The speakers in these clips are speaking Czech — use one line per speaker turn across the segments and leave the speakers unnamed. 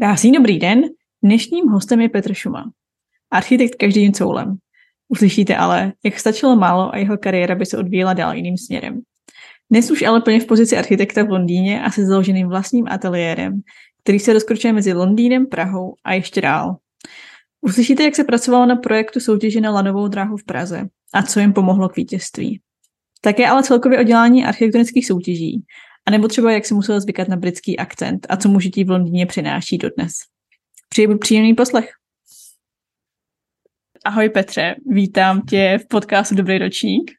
Krásný dobrý den. Dnešním hostem je Petr Šuma, architekt každým coulem. Uslyšíte ale, jak stačilo málo a jeho kariéra by se odvíjela dál jiným směrem. Dnes už ale plně v pozici architekta v Londýně a se založeným vlastním ateliérem, který se rozkročuje mezi Londýnem, Prahou a ještě dál. Uslyšíte, jak se pracovalo na projektu soutěže na lanovou dráhu v Praze a co jim pomohlo k vítězství. Také ale celkově o dělání architektonických soutěží, anebo třeba jak se musel zvykat na britský akcent a co mu žití v Londýně přináší dodnes. Přeji příjemný poslech. Ahoj Petře, vítám tě v podcastu Dobrý ročník.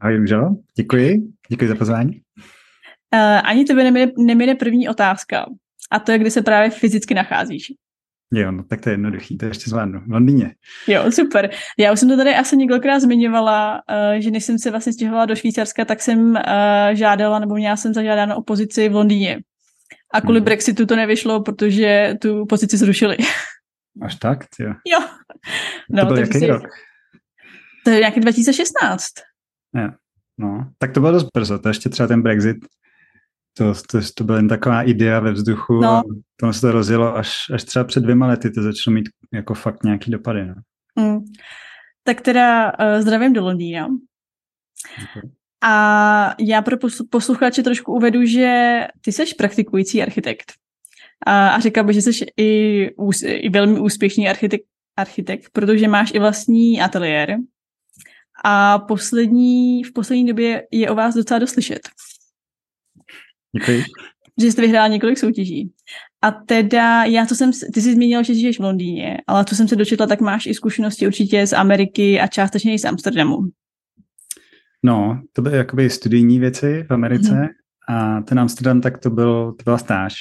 Ahoj Růžo, děkuji, děkuji za pozvání.
Uh, ani tebe nemine, nemine první otázka a to je, kde se právě fyzicky nacházíš.
Jo, no tak to je jednoduchý, to ještě zvládnu. V Londýně.
Jo, super. Já už jsem to tady asi několikrát zmiňovala, uh, že než jsem se vlastně stěhovala do Švýcarska, tak jsem uh, žádala, nebo měla jsem zažádáno o pozici v Londýně. A kvůli hmm. Brexitu to nevyšlo, protože tu pozici zrušili.
Až tak? Jo.
jo.
No, to byl jaký si... rok?
To je nějaký 2016.
Jo. No, tak to bylo dost brzo, to ještě třeba ten Brexit to, to, to byla jen taková idea ve vzduchu no. a to se to rozjelo až, až třeba před dvěma lety, to začalo mít jako fakt nějaký dopady. No.
Mm. Tak teda uh, zdravím do Londýna. A já pro posluchače trošku uvedu, že ty jsi praktikující architekt. A, a řekla bych, že jsi i, ús, i velmi úspěšný architekt, architekt, protože máš i vlastní ateliér. A poslední, v poslední době je o vás docela doslyšet.
Děkuji.
Že jste vyhrál několik soutěží. A teda, já to jsem, ty jsi zmínil, že žiješ v Londýně, ale co jsem se dočetla, tak máš i zkušenosti určitě z Ameriky a částečně i z Amsterdamu.
No, to byly jakoby studijní věci v Americe mm-hmm. a ten Amsterdam, tak to, byl, to byla stáž.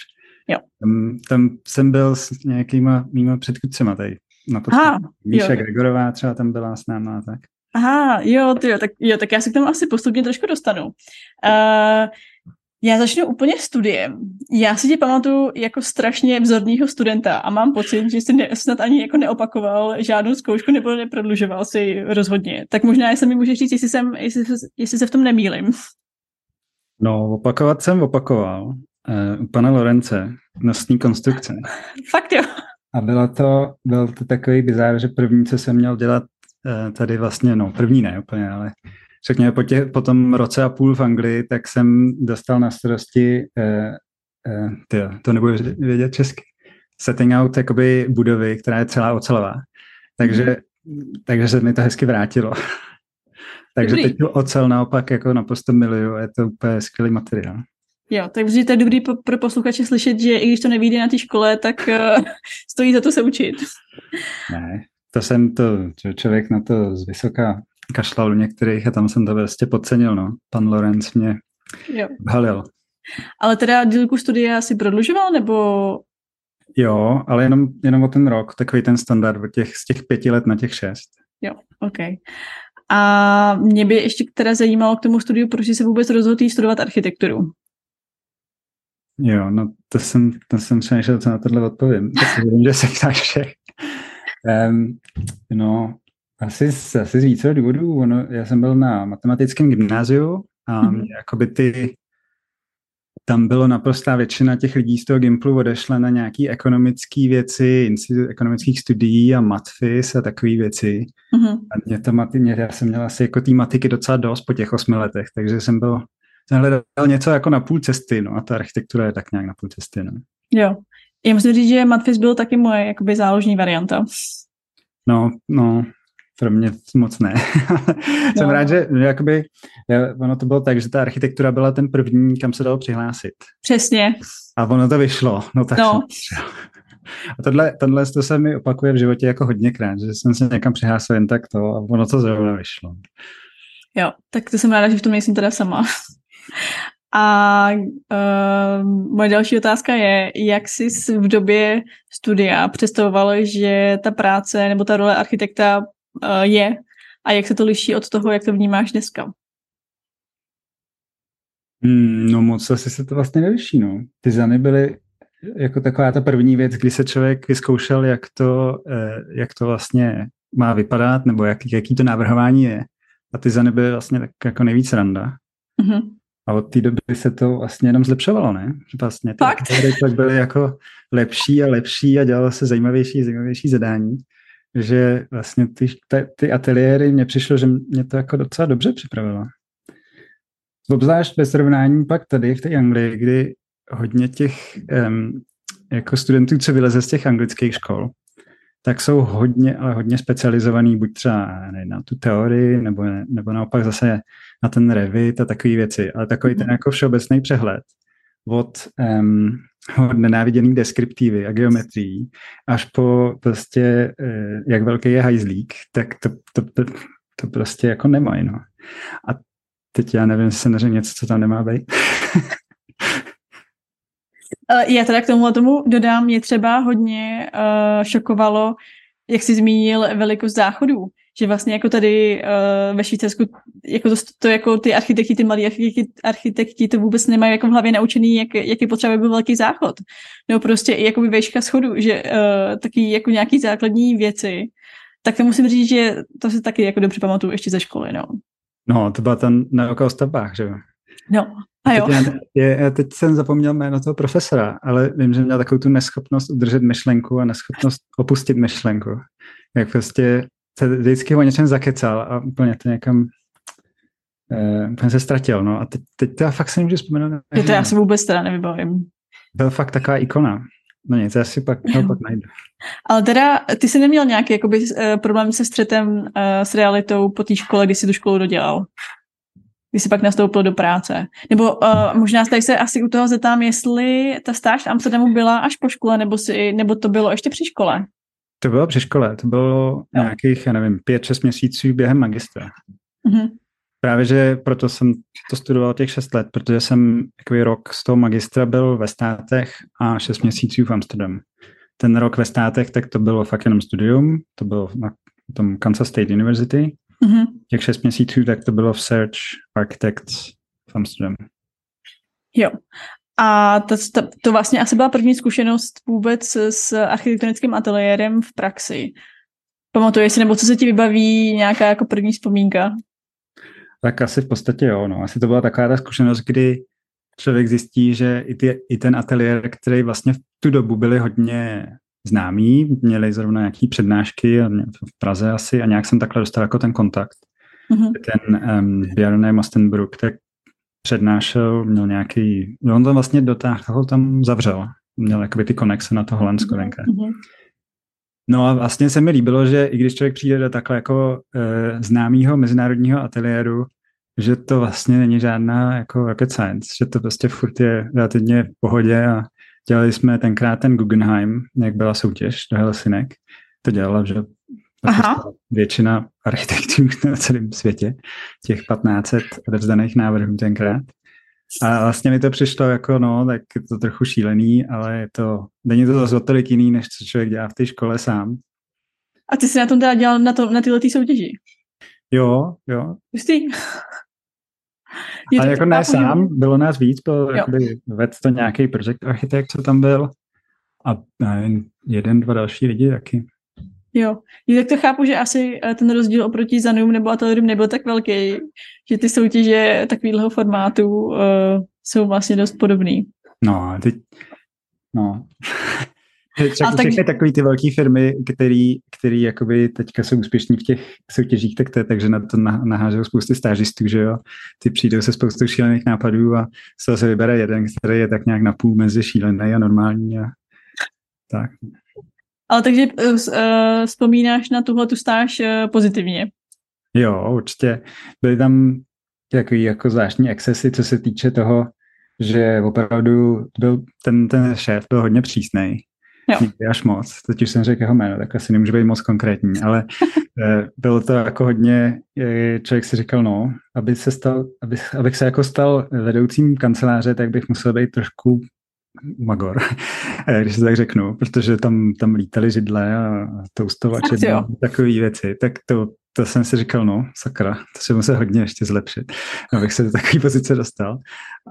Jo.
Tam, tam jsem byl s nějakýma mýma předchůdcema tady. Na Aha, Míša jo. Gregorová třeba tam byla s náma a tak.
Aha, jo, tyjo, tak, jo, tak já se k tomu asi postupně trošku dostanu. Uh, já začnu úplně studiem. Já si tě pamatuju jako strašně vzorného studenta a mám pocit, že jsi ne, snad ani jako neopakoval žádnou zkoušku nebo neprodlužoval si rozhodně. Tak možná jestli mi můžeš říct, jestli, jsem, jestli, jestli se v tom nemýlim.
No, opakovat jsem opakoval. Uh, u pana Lorence, nosní konstrukce.
Fakt jo.
A bylo to, byl to takový bizár, že první, co jsem měl dělat uh, tady vlastně, no první ne úplně, ale řekněme, po, tě, po tom roce a půl v Anglii, tak jsem dostal na starosti, eh, eh, tyjo, to nebudu vědět česky, setting out jakoby budovy, která je celá ocelová. Takže, mm. takže se mi to hezky vrátilo. takže dobrý. teď tu ocel naopak jako naprosto miluju, je to úplně skvělý materiál.
Jo, takže to je dobrý pro posluchače slyšet, že i když to nevíde na té škole, tak uh, stojí za to se učit.
Ne, to jsem to, člověk na to z vysoká kašlal u některých a tam jsem to vlastně podcenil, no. Pan Lorenz mě jo. halil.
Ale teda dílku studia si prodlužoval, nebo?
Jo, ale jenom, jenom o ten rok, takový ten standard, těch, z těch pěti let na těch šest.
Jo, OK. A mě by ještě teda zajímalo k tomu studiu, proč jsi se vůbec rozhodl studovat architekturu.
Jo, no to jsem, to jsem přemýšlel, co na tohle odpovím. Tak vím, že se ptáš všech. Um, no, asi, asi z více důvodů. Ono, já jsem byl na matematickém gymnáziu a mm-hmm. jakoby ty, tam bylo naprostá většina těch lidí z toho Gimplu odešla na nějaké ekonomické věci, institut ekonomických studií a matfis a takové věci. Mm-hmm. A mě to maty, mě, já jsem měl asi jako té matiky docela dost po těch osmi letech, takže jsem byl, jsem hledal něco jako na půl cesty, no a ta architektura je tak nějak na půl cesty, no.
Jo. Já musím říct, že matfis byl taky moje jakoby záložní varianta.
No, no, pro mě moc ne. Jsem no. rád, že jakoby, ono to bylo tak, že ta architektura byla ten první, kam se dalo přihlásit.
Přesně.
A ono to vyšlo. No tak no. A tohle, tohle to se mi opakuje v životě jako hodněkrát, že jsem se někam přihlásil jen tak to a ono to zrovna vyšlo.
Jo, tak to jsem ráda, že v tom nejsem teda sama. A uh, moje další otázka je, jak jsi v době studia představoval, že ta práce nebo ta role architekta je a jak se to liší od toho, jak to vnímáš dneska?
Hmm, no moc asi se to vlastně neliší, no. Ty zany byly jako taková ta první věc, kdy se člověk vyzkoušel, jak to, eh, jak to vlastně má vypadat, nebo jak, jaký to návrhování je. A ty zany byly vlastně tak jako nejvíc randa. Mm-hmm. A od té doby se to vlastně jenom zlepšovalo, ne? Vlastně ty tak byly jako lepší a lepší a dělalo se zajímavější a zajímavější zadání. Že vlastně ty, ty, ty ateliéry, mně přišlo, že mě to jako docela dobře připravilo. Obzvlášť ve srovnání pak tady v té Anglii, kdy hodně těch um, jako studentů, co vyleze z těch anglických škol, tak jsou hodně, ale hodně specializovaný buď třeba ne, na tu teorii, nebo, nebo naopak zase na ten revit a takové věci, ale takový ten mhm. jako všeobecný přehled od, um, od nenáviděný deskriptivy a geometrií až po prostě, uh, jak velký je hajzlík, tak to, to, to, prostě jako nemají, no. A teď já nevím, neřekl něco, co tam nemá být.
Já teda k tomu tomu dodám, mě třeba hodně uh, šokovalo, jak jsi zmínil velikost záchodů, že vlastně jako tady uh, ve Švýcarsku jako to, to, jako ty architekti, ty malí architekti, architekti to vůbec nemají jako v hlavě naučený, jak, jaký potřeba byl velký záchod. Nebo prostě i jakoby vejška schodu, že uh, taky jako nějaký základní věci, tak to musím říct, že to se taky jako dobře pamatuju ještě ze školy, no.
No, to byla tam na okolo stavbách, že jo?
No, a jo.
Teď, já, já teď jsem zapomněl jméno toho profesora, ale vím, že měl takovou tu neschopnost udržet myšlenku a neschopnost opustit myšlenku. Jak prostě se vždycky o něčem zakecal a úplně to někam uh, úplně se ztratil. No. A teď, teď to já fakt se nemůžu vzpomenout.
Je to já si vůbec teda nevybavím.
Byl fakt taková ikona. No nic, já si pak, no, pak najdu.
Ale teda, ty jsi neměl nějaký jakoby, uh, problém se střetem uh, s realitou po té škole, kdy jsi tu školu dodělal? Když jsi pak nastoupil do práce. Nebo uh, možná tady se asi u toho zeptám, jestli ta stáž v Amsterdamu byla až po škole, nebo, si, nebo to bylo ještě při škole?
To bylo při škole, to bylo jo. nějakých, já nevím, pět, šest měsíců během magistra. Mm-hmm. Právě, že proto jsem to studoval těch šest let, protože jsem takový rok z toho magistra byl ve státech a šest měsíců v Amsterdamu. Ten rok ve státech, tak to bylo fakt jenom studium, to bylo na tom Kansas State University. Mm-hmm. Těch šest měsíců, tak to bylo v Search Architects v Amsterdamu.
Jo. A to, to, to vlastně asi byla první zkušenost vůbec s architektonickým ateliérem v praxi. Pamatuješ si, nebo co se ti vybaví, nějaká jako první vzpomínka?
Tak asi v podstatě jo, no. Asi to byla taková ta zkušenost, kdy člověk zjistí, že i, ty, i ten ateliér, který vlastně v tu dobu byly hodně známí, měli zrovna nějaký přednášky v Praze asi a nějak jsem takhle dostal jako ten kontakt. Mm-hmm. Ten um, Bjarne Mostenbrook, tak přednášel, měl nějaký, no on to vlastně dotáhl, tam zavřel. Měl jakoby ty konexe na to Holandsko mm-hmm. No a vlastně se mi líbilo, že i když člověk přijde do takhle jako e, známého mezinárodního ateliéru, že to vlastně není žádná jako rocket science, že to prostě furt je relativně v pohodě a dělali jsme tenkrát ten Guggenheim, jak byla soutěž do Helsinek, to dělala, že Aha. většina architektů na celém světě, těch 1500 odevzdaných návrhů tenkrát. A vlastně mi to přišlo jako, no, tak je to trochu šílený, ale je to, není to zase o tolik jiný, než co člověk dělá v té škole sám.
A ty jsi na tom teda dělal na, to, na tyhle tý soutěži?
Jo, jo.
Jistý.
Ale jako ne sám, bylo nás víc, byl jakoby, ved to nějaký projekt architekt, co tam byl a nevím, jeden, dva další lidi taky.
Jo, tak to chápu, že asi eh, ten rozdíl oproti Zanum nebo Atelierům nebyl tak velký, že ty soutěže takového formátu uh, jsou vlastně dost podobný.
No, teď, no. Třeba tak... všechny takové ty velké firmy, který, který jakoby teďka jsou úspěšní v těch soutěžích, tak to je, takže na to nahážou spousty stážistů, že jo. Ty přijdou se spoustou šílených nápadů a z toho se vybere jeden, který je tak nějak napůl mezi šílený a normální a tak.
Ale takže uh, vzpomínáš na tuhle tu stáž uh, pozitivně?
Jo, určitě. Byly tam jako, jako zvláštní excesy, co se týče toho, že opravdu byl ten, ten šéf byl hodně přísný. Jo. až moc. Teď už jsem řekl jeho jméno, tak asi nemůže být moc konkrétní, ale bylo to jako hodně, člověk si říkal, no, aby se stal, aby, abych se jako stal vedoucím kanceláře, tak bych musel být trošku magor, když se tak řeknu, protože tam, tam lítali židle a toustovače, takové věci, tak to, to jsem si říkal, no, sakra, to se musí hodně ještě zlepšit, abych se do takové pozice dostal,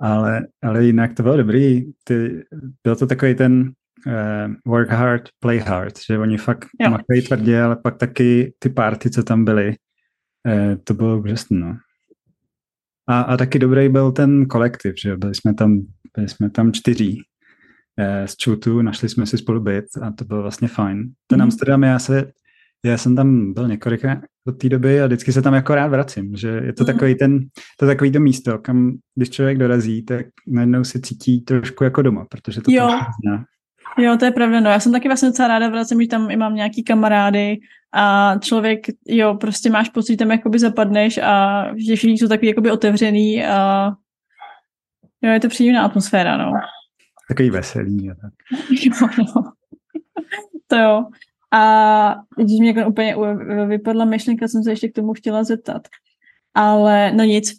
ale, ale jinak to bylo dobrý, Ty, byl to takový ten uh, work hard, play hard, že oni fakt jo. makají tvrdě, ale pak taky ty party, co tam byly, uh, to bylo úžasné, no. A, a taky dobrý byl ten kolektiv, že byli jsme tam, byli jsme tam čtyří. eh, z Čutu, našli jsme si spolu byt a to bylo vlastně fajn. Ten mm. Amsterdam, já se, já jsem tam byl několikrát od té doby a vždycky se tam jako rád vracím, že je to mm. takový ten, to takový to místo, kam když člověk dorazí, tak najednou se cítí trošku jako doma, protože to
jo. zná. Jo, to je pravda, no já jsem taky vlastně docela ráda vracím, že tam i mám nějaký kamarády a člověk, jo, prostě máš pocit, že tam jakoby zapadneš a že všichni jsou takový jakoby otevřený a jo, je to příjemná atmosféra, no.
Takový veselý a tak.
jo, no. to jo. A když mě jako úplně vypadla myšlenka, jsem se ještě k tomu chtěla zeptat. Ale no nic.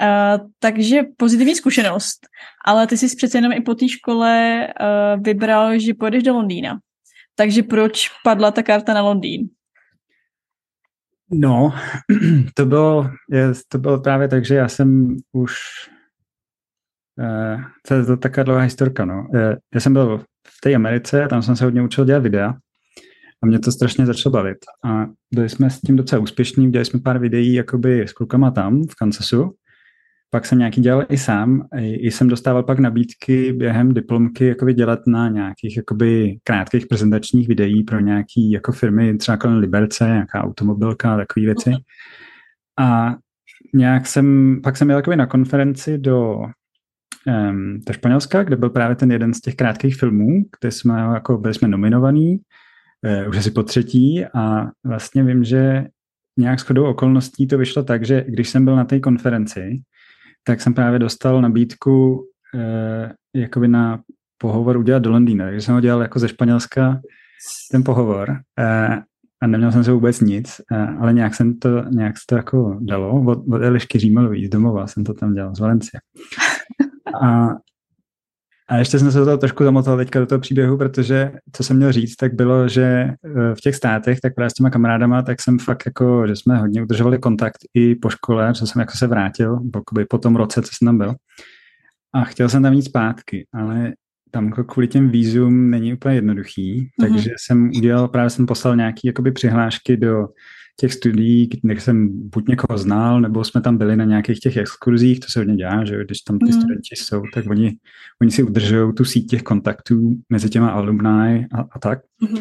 Uh, takže pozitivní zkušenost, ale ty jsi přece jenom i po té škole uh, vybral, že pojedeš do Londýna. Takže proč padla ta karta na Londýn?
No, to bylo, je, to bylo právě tak, že já jsem už, to je to taková dlouhá historka, no. Já jsem byl v té Americe, tam jsem se hodně učil dělat videa a mě to strašně začalo bavit. A byli jsme s tím docela úspěšní, dělali jsme pár videí jakoby s klukama tam v Kansasu. Pak jsem nějaký dělal i sám. I jsem dostával pak nabídky během diplomky jakoby dělat na nějakých jakoby krátkých prezentačních videí pro nějaký jako firmy, třeba kolem Liberce, nějaká automobilka a takové věci. A nějak jsem, pak jsem jel jakoby na konferenci do um, do Španělska, kde byl právě ten jeden z těch krátkých filmů, kde jsme jako byli jsme nominovaní uh, už asi po třetí a vlastně vím, že nějak shodou okolností to vyšlo tak, že když jsem byl na té konferenci, tak jsem právě dostal nabídku uh, jakoby na pohovor udělat do Londýna, takže jsem ho dělal jako ze Španělska ten pohovor uh, a neměl jsem se vůbec nic, uh, ale nějak jsem to, nějak se to jako dalo, od, od Elišky Římalový z domova jsem to tam dělal, z Valencie. A a ještě jsem se do toho trošku zamotal teďka do toho příběhu, protože co jsem měl říct, tak bylo, že eh, v těch státech, tak právě s těma kamarádama, tak jsem fakt jako, že jsme hodně udržovali kontakt i po škole, že jsem jako se vrátil, po tom roce, co jsem tam byl. A chtěl jsem tam jít zpátky, ale tam jako kvůli těm vízum není úplně jednoduchý, mm-hmm. takže jsem udělal, právě jsem poslal nějaký jakoby přihlášky do těch studií, kde jsem buď někoho znal, nebo jsme tam byli na nějakých těch exkurzích, to se hodně dělá, že když tam ty mm. studenti jsou, tak oni, oni si udržují tu síť těch kontaktů mezi těma alumni a, a tak. Mm.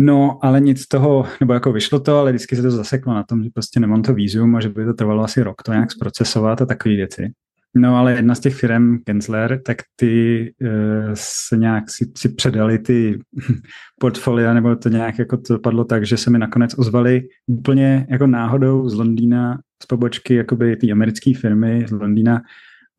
No, ale nic z toho, nebo jako vyšlo to, ale vždycky se to zaseklo na tom, že prostě nemám to výzum a že by to trvalo asi rok to nějak zprocesovat a takové věci. No ale jedna z těch firm, Gensler, tak ty uh, se nějak si, si předali ty portfolia, nebo to nějak jako to padlo tak, že se mi nakonec ozvali úplně jako náhodou z Londýna, z pobočky jakoby ty americké firmy z Londýna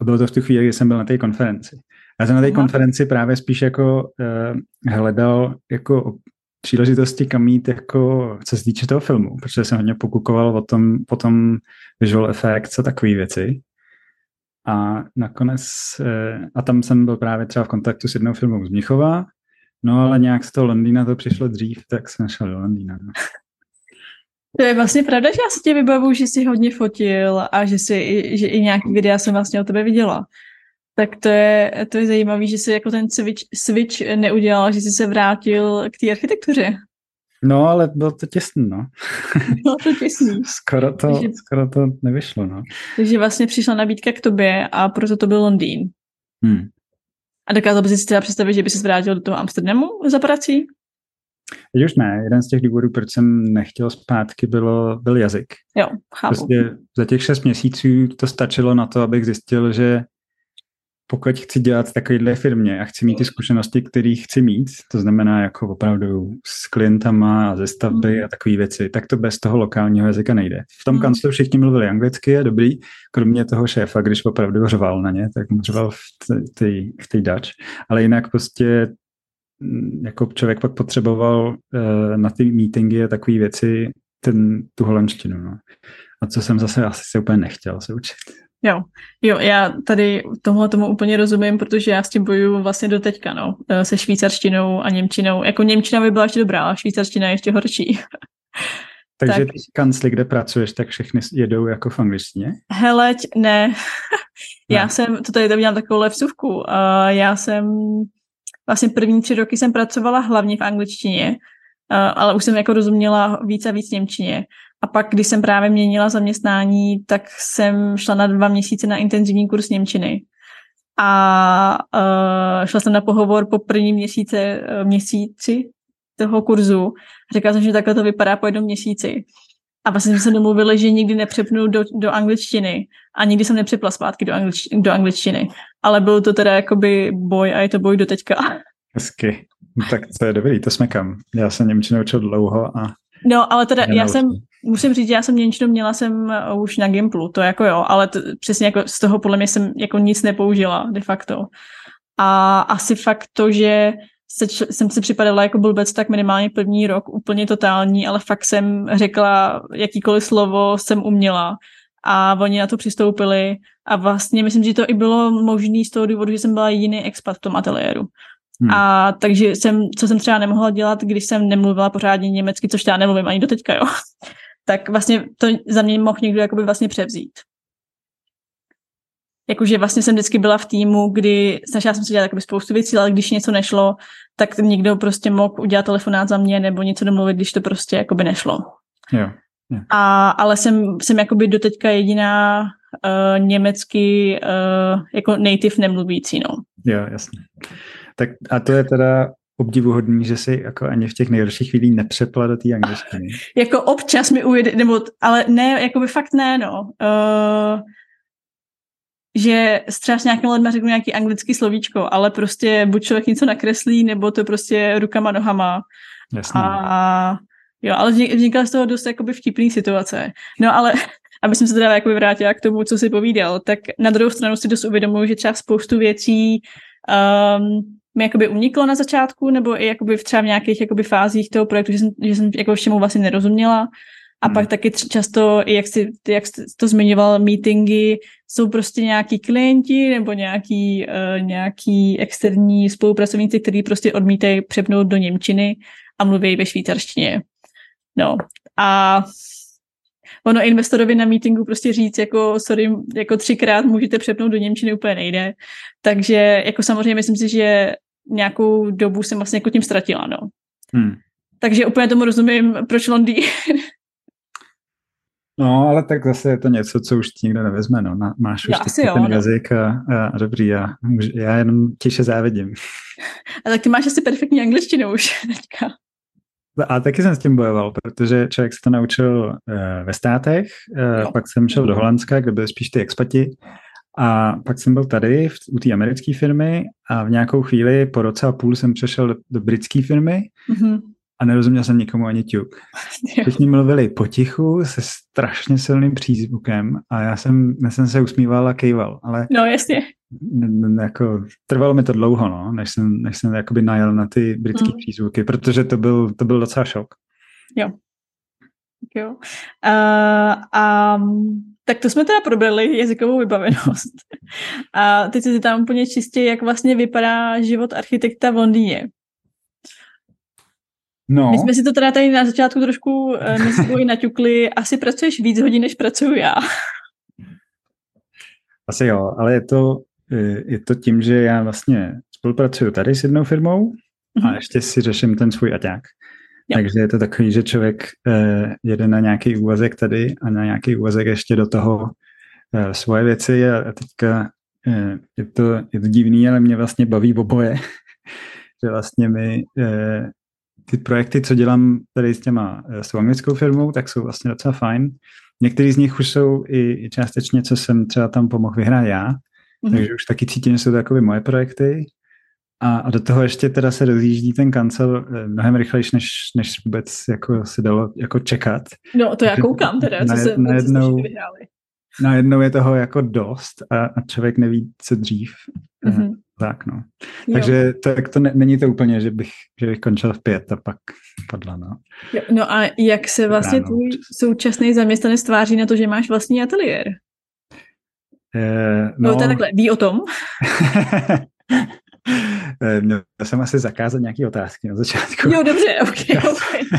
a bylo to v tu chvíli, kdy jsem byl na té konferenci. Já jsem na té konferenci právě spíš jako uh, hledal jako příležitosti, kam jít jako, co se týče toho filmu, protože jsem hodně pokukoval o tom, potom visual effects a takové věci. A nakonec, eh, a tam jsem byl právě třeba v kontaktu s jednou firmou z Mnichova, no ale nějak z toho Londýna to přišlo dřív, tak jsem šel do Londýna. No.
To je vlastně pravda, že já se tě vybavu, že jsi hodně fotil a že, jsi, že i nějaký videa jsem vlastně o tebe viděla. Tak to je, to je zajímavé, že jsi jako ten switch, switch neudělal, že jsi se vrátil k té architektuře.
No, ale bylo to těsný, no.
Bylo to těsný.
skoro, to, takže, skoro to nevyšlo, no.
Takže vlastně přišla nabídka k tobě a proto to byl Londýn. Hmm. A dokázal bys si teda představit, že by se vrátil do toho Amsterdamu za prací?
Teď už ne. Jeden z těch důvodů, proč jsem nechtěl zpátky, bylo, byl jazyk.
Jo, chápu.
Prostě za těch šest měsíců to stačilo na to, abych zjistil, že pokud chci dělat v takovéhle firmě a chci mít ty zkušenosti, které chci mít, to znamená jako opravdu s klientama a ze stavby mm. a takové věci, tak to bez toho lokálního jazyka nejde. V tom mm. kanclu všichni mluvili anglicky a dobrý, kromě toho šéfa, když opravdu řval na ně, tak řval v té Dutch, ale jinak prostě mm, jako člověk pak potřeboval uh, na ty meetingy a takové věci ten, tu holandštinu. No. A co jsem zase asi se úplně nechtěl se učit.
Jo, jo, já tady tohle tomu úplně rozumím, protože já s tím bojuju vlastně do teďka, no, e, se švýcarštinou a němčinou. Jako němčina by byla ještě dobrá, a švýcarština je ještě horší.
Takže tak. ty kancly, kde pracuješ, tak všechny jedou jako v angličtině?
Heleď, ne. ne. já jsem, to tady udělám takovou levsuvku, uh, já jsem vlastně první tři roky jsem pracovala hlavně v angličtině ale už jsem jako rozuměla víc a víc Němčině. A pak, když jsem právě měnila zaměstnání, tak jsem šla na dva měsíce na intenzivní kurz Němčiny. A uh, šla jsem na pohovor po prvním měsíce, uh, měsíci toho kurzu. Řekla jsem, že takhle to vypadá po jednom měsíci. A vlastně jsme se domluvili, že nikdy nepřepnu do, do angličtiny a nikdy jsem nepřepla zpátky do, anglič, do angličtiny. Ale byl to teda jakoby boj a je to boj do teďka.
Hezky. No, tak to je dobrý, to jsme kam. Já jsem Němčinu učil dlouho a...
No, ale teda já jsem, musím říct, já jsem Němčinu měla jsem už na Gimplu, to jako jo, ale to, přesně jako z toho podle mě jsem jako nic nepoužila de facto. A asi fakt to, že se, jsem si připadala jako blbec tak minimálně první rok, úplně totální, ale fakt jsem řekla jakýkoliv slovo jsem uměla a oni na to přistoupili a vlastně myslím, že to i bylo možné z toho důvodu, že jsem byla jediný expat v tom ateliéru. Hmm. A takže jsem, co jsem třeba nemohla dělat, když jsem nemluvila pořádně německy, což já nemluvím ani do teďka, jo, tak vlastně to za mě mohl někdo jakoby vlastně převzít jakože vlastně jsem vždycky byla v týmu, kdy snažila jsem se dělat spoustu věcí, ale když něco nešlo, tak někdo prostě mohl udělat telefonát za mě nebo něco domluvit, když to prostě jakoby nešlo.
Jo. jo.
A, ale jsem, jsem jakoby doteďka jediná uh, německy uh, jako native nemluvící, no.
Jo, jasně. Tak a to je teda obdivuhodný, že si jako ani v těch nejhorších chvílích nepřepla do té angličtiny.
jako občas mi ujede, nebo, ale ne, jako by fakt ne, no. Uh, že třeba s nějakým lidmi řeknu nějaký anglický slovíčko, ale prostě buď člověk něco nakreslí, nebo to prostě rukama, nohama.
Jasně.
A jo, ale vznikla z toho dost jakoby vtipný situace. No ale aby jsem se teda jakoby vrátila k tomu, co si povídal, tak na druhou stranu si dost uvědomuji, že třeba spoustu věcí um, mi jakoby uniklo na začátku, nebo i jakoby v třeba v nějakých jakoby fázích toho projektu, že jsem, že jsem jako všemu vlastně nerozuměla. A hmm. pak taky často, jak jsi, jak jsi to zmiňoval, meetingy, jsou prostě nějaký klienti nebo nějaký, uh, nějaký externí spolupracovníci, kteří prostě odmítají přepnout do Němčiny a mluví ve švýcarštině. No a ono investorovi na meetingu prostě říct, jako sorry, jako třikrát můžete přepnout do Němčiny úplně nejde. Takže jako samozřejmě myslím si, že nějakou dobu jsem vlastně jako tím ztratila, no. Hmm. Takže úplně tomu rozumím, proč Londýn
No, ale tak zase je to něco, co už ti nikdo nevezme, no. Máš už
asi jo,
ten
no.
jazyk a, a, a dobrý, já, já jenom těše závidím.
A tak ty máš asi perfektní angličtinu už teďka.
A taky jsem s tím bojoval, protože člověk se to naučil uh, ve státech, uh, pak jsem šel do Holandska, kde byly spíš ty expati, a pak jsem byl tady v, u té americké firmy a v nějakou chvíli po roce a půl jsem přešel do, do britské firmy mm-hmm a nerozuměl jsem nikomu ani ťuk. Všichni mluvili potichu se strašně silným přízvukem a já jsem, já jsem se usmíval a kejval, ale
no, jasně.
Jako, trvalo mi to dlouho, no, než jsem, než jsem jakoby najel na ty britské mm. přízvuky, protože to byl, to byl docela šok.
Jo. Jo. Uh, um, tak to jsme teda probrali jazykovou vybavenost. A teď se tam úplně čistě, jak vlastně vypadá život architekta v Londýně. No. My jsme si to teda tady na začátku trošku uh, naťukli. Asi pracuješ víc hodin, než pracuju já.
Asi jo, ale je to, je to tím, že já vlastně spolupracuju tady s jednou firmou mm-hmm. a mhm. ještě si řeším ten svůj aťák. Jo. Takže je to takový, že člověk uh, jede na nějaký úvazek tady a na nějaký úvazek ještě do toho uh, svoje věci a, a teďka uh, je, to, je to divný, ale mě vlastně baví oboje. že vlastně my uh, ty projekty, co dělám tady s těma, eh, s tou anglickou firmou, tak jsou vlastně docela fajn. Některý z nich už jsou i, i částečně, co jsem třeba tam pomohl vyhrát já, mm-hmm. takže už taky cítím, že jsou to takové moje projekty. A, a do toho ještě teda se rozjíždí ten kancel eh, mnohem rychlejší, než, než vůbec jako se dalo jako čekat.
No to já koukám teda, co na, se
najednou, vyhráli. Najednou je toho jako dost a, a člověk neví, co dřív. Mm-hmm. Tak no. Takže tak to ne, není to úplně, že bych, že bych končil v pět a pak padla, no.
Jo, no a jak se vlastně tvůj současný zaměstnanec tváří na to, že máš vlastní ateliér?
Eh, no,
no to je takhle, ví o tom?
Eh, měl jsem asi zakázat nějaké otázky na začátku.
Jo, dobře, ok, ok.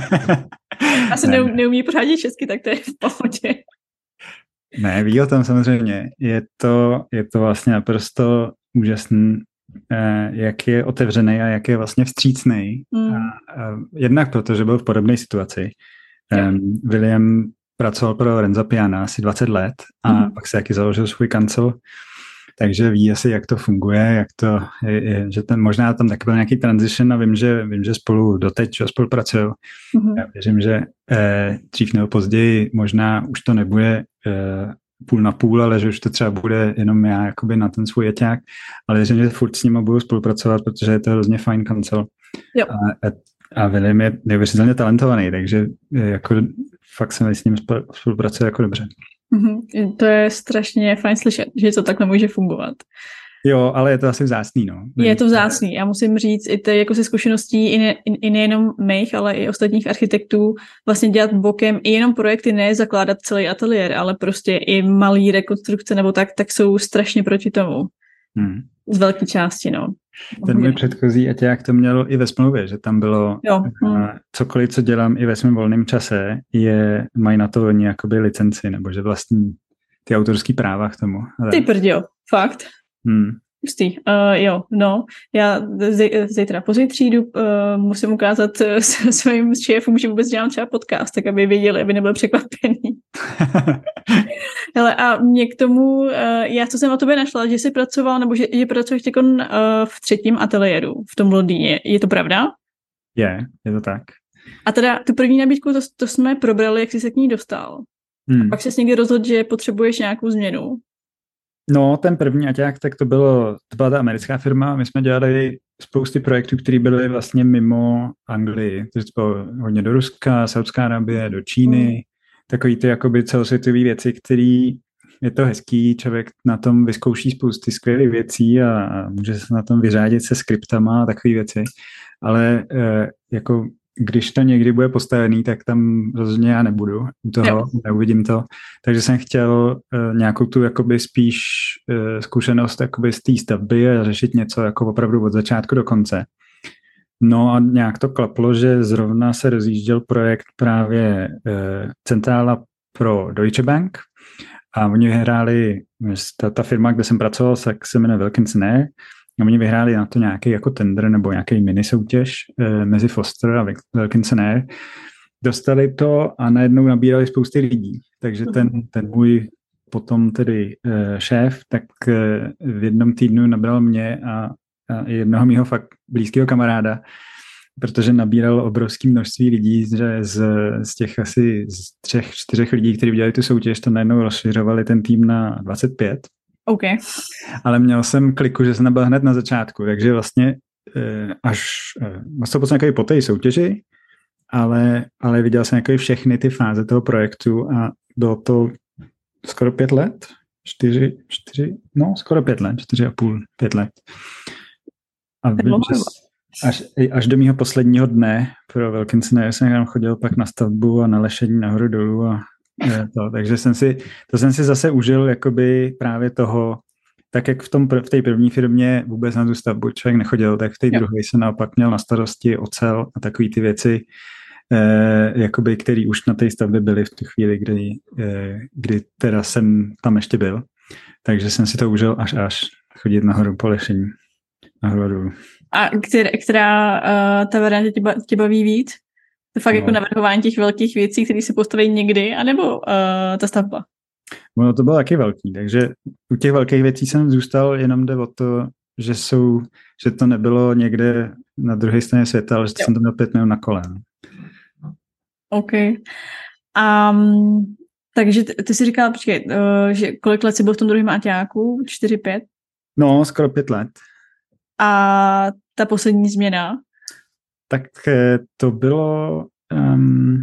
Asi ne, neumí pořádně česky, tak to je v pohodě.
Ne, ví o tom samozřejmě. Je to, je to vlastně naprosto úžasný eh, jak je otevřený a jak je vlastně vstřícný. Mm. A, a jednak proto, že byl v podobné situaci. Um, William pracoval pro Renzo Piana asi 20 let a mm. pak se taky založil svůj kancel, takže ví asi, jak to funguje, jak to je, je, že ten, možná tam taky byl nějaký transition a vím, že, vím, že spolu doteď spolupracují. Mm-hmm. Já věřím, že eh, dřív nebo později možná už to nebude eh, půl na půl, ale že už to třeba bude jenom já jakoby na ten svůj jeťák, ale věřím, že furt s ním budu spolupracovat, protože je to hrozně fajn kancel. Jo. A, a William je neuvěřitelně talentovaný, takže eh, jako fakt se mi s ním spolupracuje jako dobře.
Mm-hmm. To je strašně fajn slyšet, že to takhle může fungovat.
Jo, ale je to asi vzácný, no.
Je to vzácný. Já musím říct, i to jako se zkušeností i, ne, i nejenom mých, ale i ostatních architektů, vlastně dělat bokem i jenom projekty, ne zakládat celý ateliér, ale prostě i malý rekonstrukce nebo tak, tak jsou strašně proti tomu. Hmm. Z velké části, no.
Ten můj předchozí jak to měl i ve smlouvě, že tam bylo jo. Hmm. cokoliv, co dělám i ve svém volném čase, je, mají na to oni jakoby licenci, nebo že vlastní ty autorský práva k tomu.
Ty prdio, fakt. Hmm. Pustý. Uh, jo, no, já zítra pozítří jdu, uh, musím ukázat uh, svým šéfům, že vůbec dělám třeba podcast, tak aby věděli, aby nebyl překvapený. Hele, a mě k tomu, uh, já co jsem o tobě našla, že jsi pracoval, nebo že, že pracuješ teď uh, v třetím ateliéru v tom Londýně. Je to pravda?
Je, je to tak.
A teda tu první nabídku, to, to jsme probrali, jak jsi se k ní dostal. Hmm. A pak jsi někdy rozhodl, že potřebuješ nějakou změnu.
No, ten první Aťák, tak to, bylo, to byla ta americká firma. My jsme dělali spousty projektů, které byly vlastně mimo Anglii. To bylo hodně do Ruska, Saudská Arabie, do Číny. Mm. Takový ty jakoby celosvětové věci, které je to hezký, člověk na tom vyzkouší spousty skvělých věcí a, a může se na tom vyřádit se skriptama a takové věci. Ale e, jako když to někdy bude postavený, tak tam rozhodně já nebudu u toho, jo. neuvidím to. Takže jsem chtěl uh, nějakou tu jakoby spíš uh, zkušenost jakoby z té stavby a řešit něco jako opravdu od začátku do konce. No a nějak to klaplo, že zrovna se rozjížděl projekt právě uh, centrála pro Deutsche Bank a oni hráli, ta, ta firma, kde jsem pracoval, tak se jmenuje Wilkinson Air, a oni vyhráli na to nějaký jako tender nebo nějaký mini soutěž eh, mezi Foster a Wilkinson Air. Dostali to a najednou nabírali spousty lidí. Takže ten, mhm. ten můj potom tedy eh, šéf, tak eh, v jednom týdnu nabral mě a, a jednoho mého fakt blízkého kamaráda, protože nabíral obrovské množství lidí, že z, z těch asi z třech, čtyřech lidí, kteří udělali tu soutěž, to najednou rozšiřovali ten tým na 25
OK.
Ale měl jsem kliku, že jsem nebyl hned na začátku, takže vlastně eh, až vlastně to nějaký po té soutěži, ale, ale viděl jsem jako všechny ty fáze toho projektu a bylo to skoro pět let, čtyři, čtyři, no skoro pět let, čtyři a půl, pět let. A vím, že až, až do mého posledního dne pro Wilkinson jsem tam chodil pak na stavbu a na lešení nahoru dolů a to, takže jsem si, to jsem si zase užil jakoby právě toho, tak jak v, tom, v té první firmě vůbec na tu stavbu člověk nechodil, tak v té druhé jsem naopak měl na starosti ocel a takové ty věci, eh, jakoby, který už na té stavbě byly v tu chvíli, kdy, eh, kdy teda jsem tam ještě byl. Takže jsem si to užil až až chodit nahoru po lešení. Nahoru a dolů.
A která, která uh, ta varianta tě, tě baví víc? To fakt jako no. jako navrhování těch velkých věcí, které se postaví někdy, anebo uh, ta stavba?
No to bylo taky velký, takže u těch velkých věcí jsem zůstal, jenom jde o to, že jsou, že to nebylo někde na druhé straně světa, ale že jo. jsem to měl pět minut na kole. No.
OK. Um, takže ty, ty jsi říkal, počkej, uh, že kolik let jsi byl v tom druhém Aťáku? Čtyři, pět?
No, skoro pět let.
A ta poslední změna?
Tak eh, to bylo um,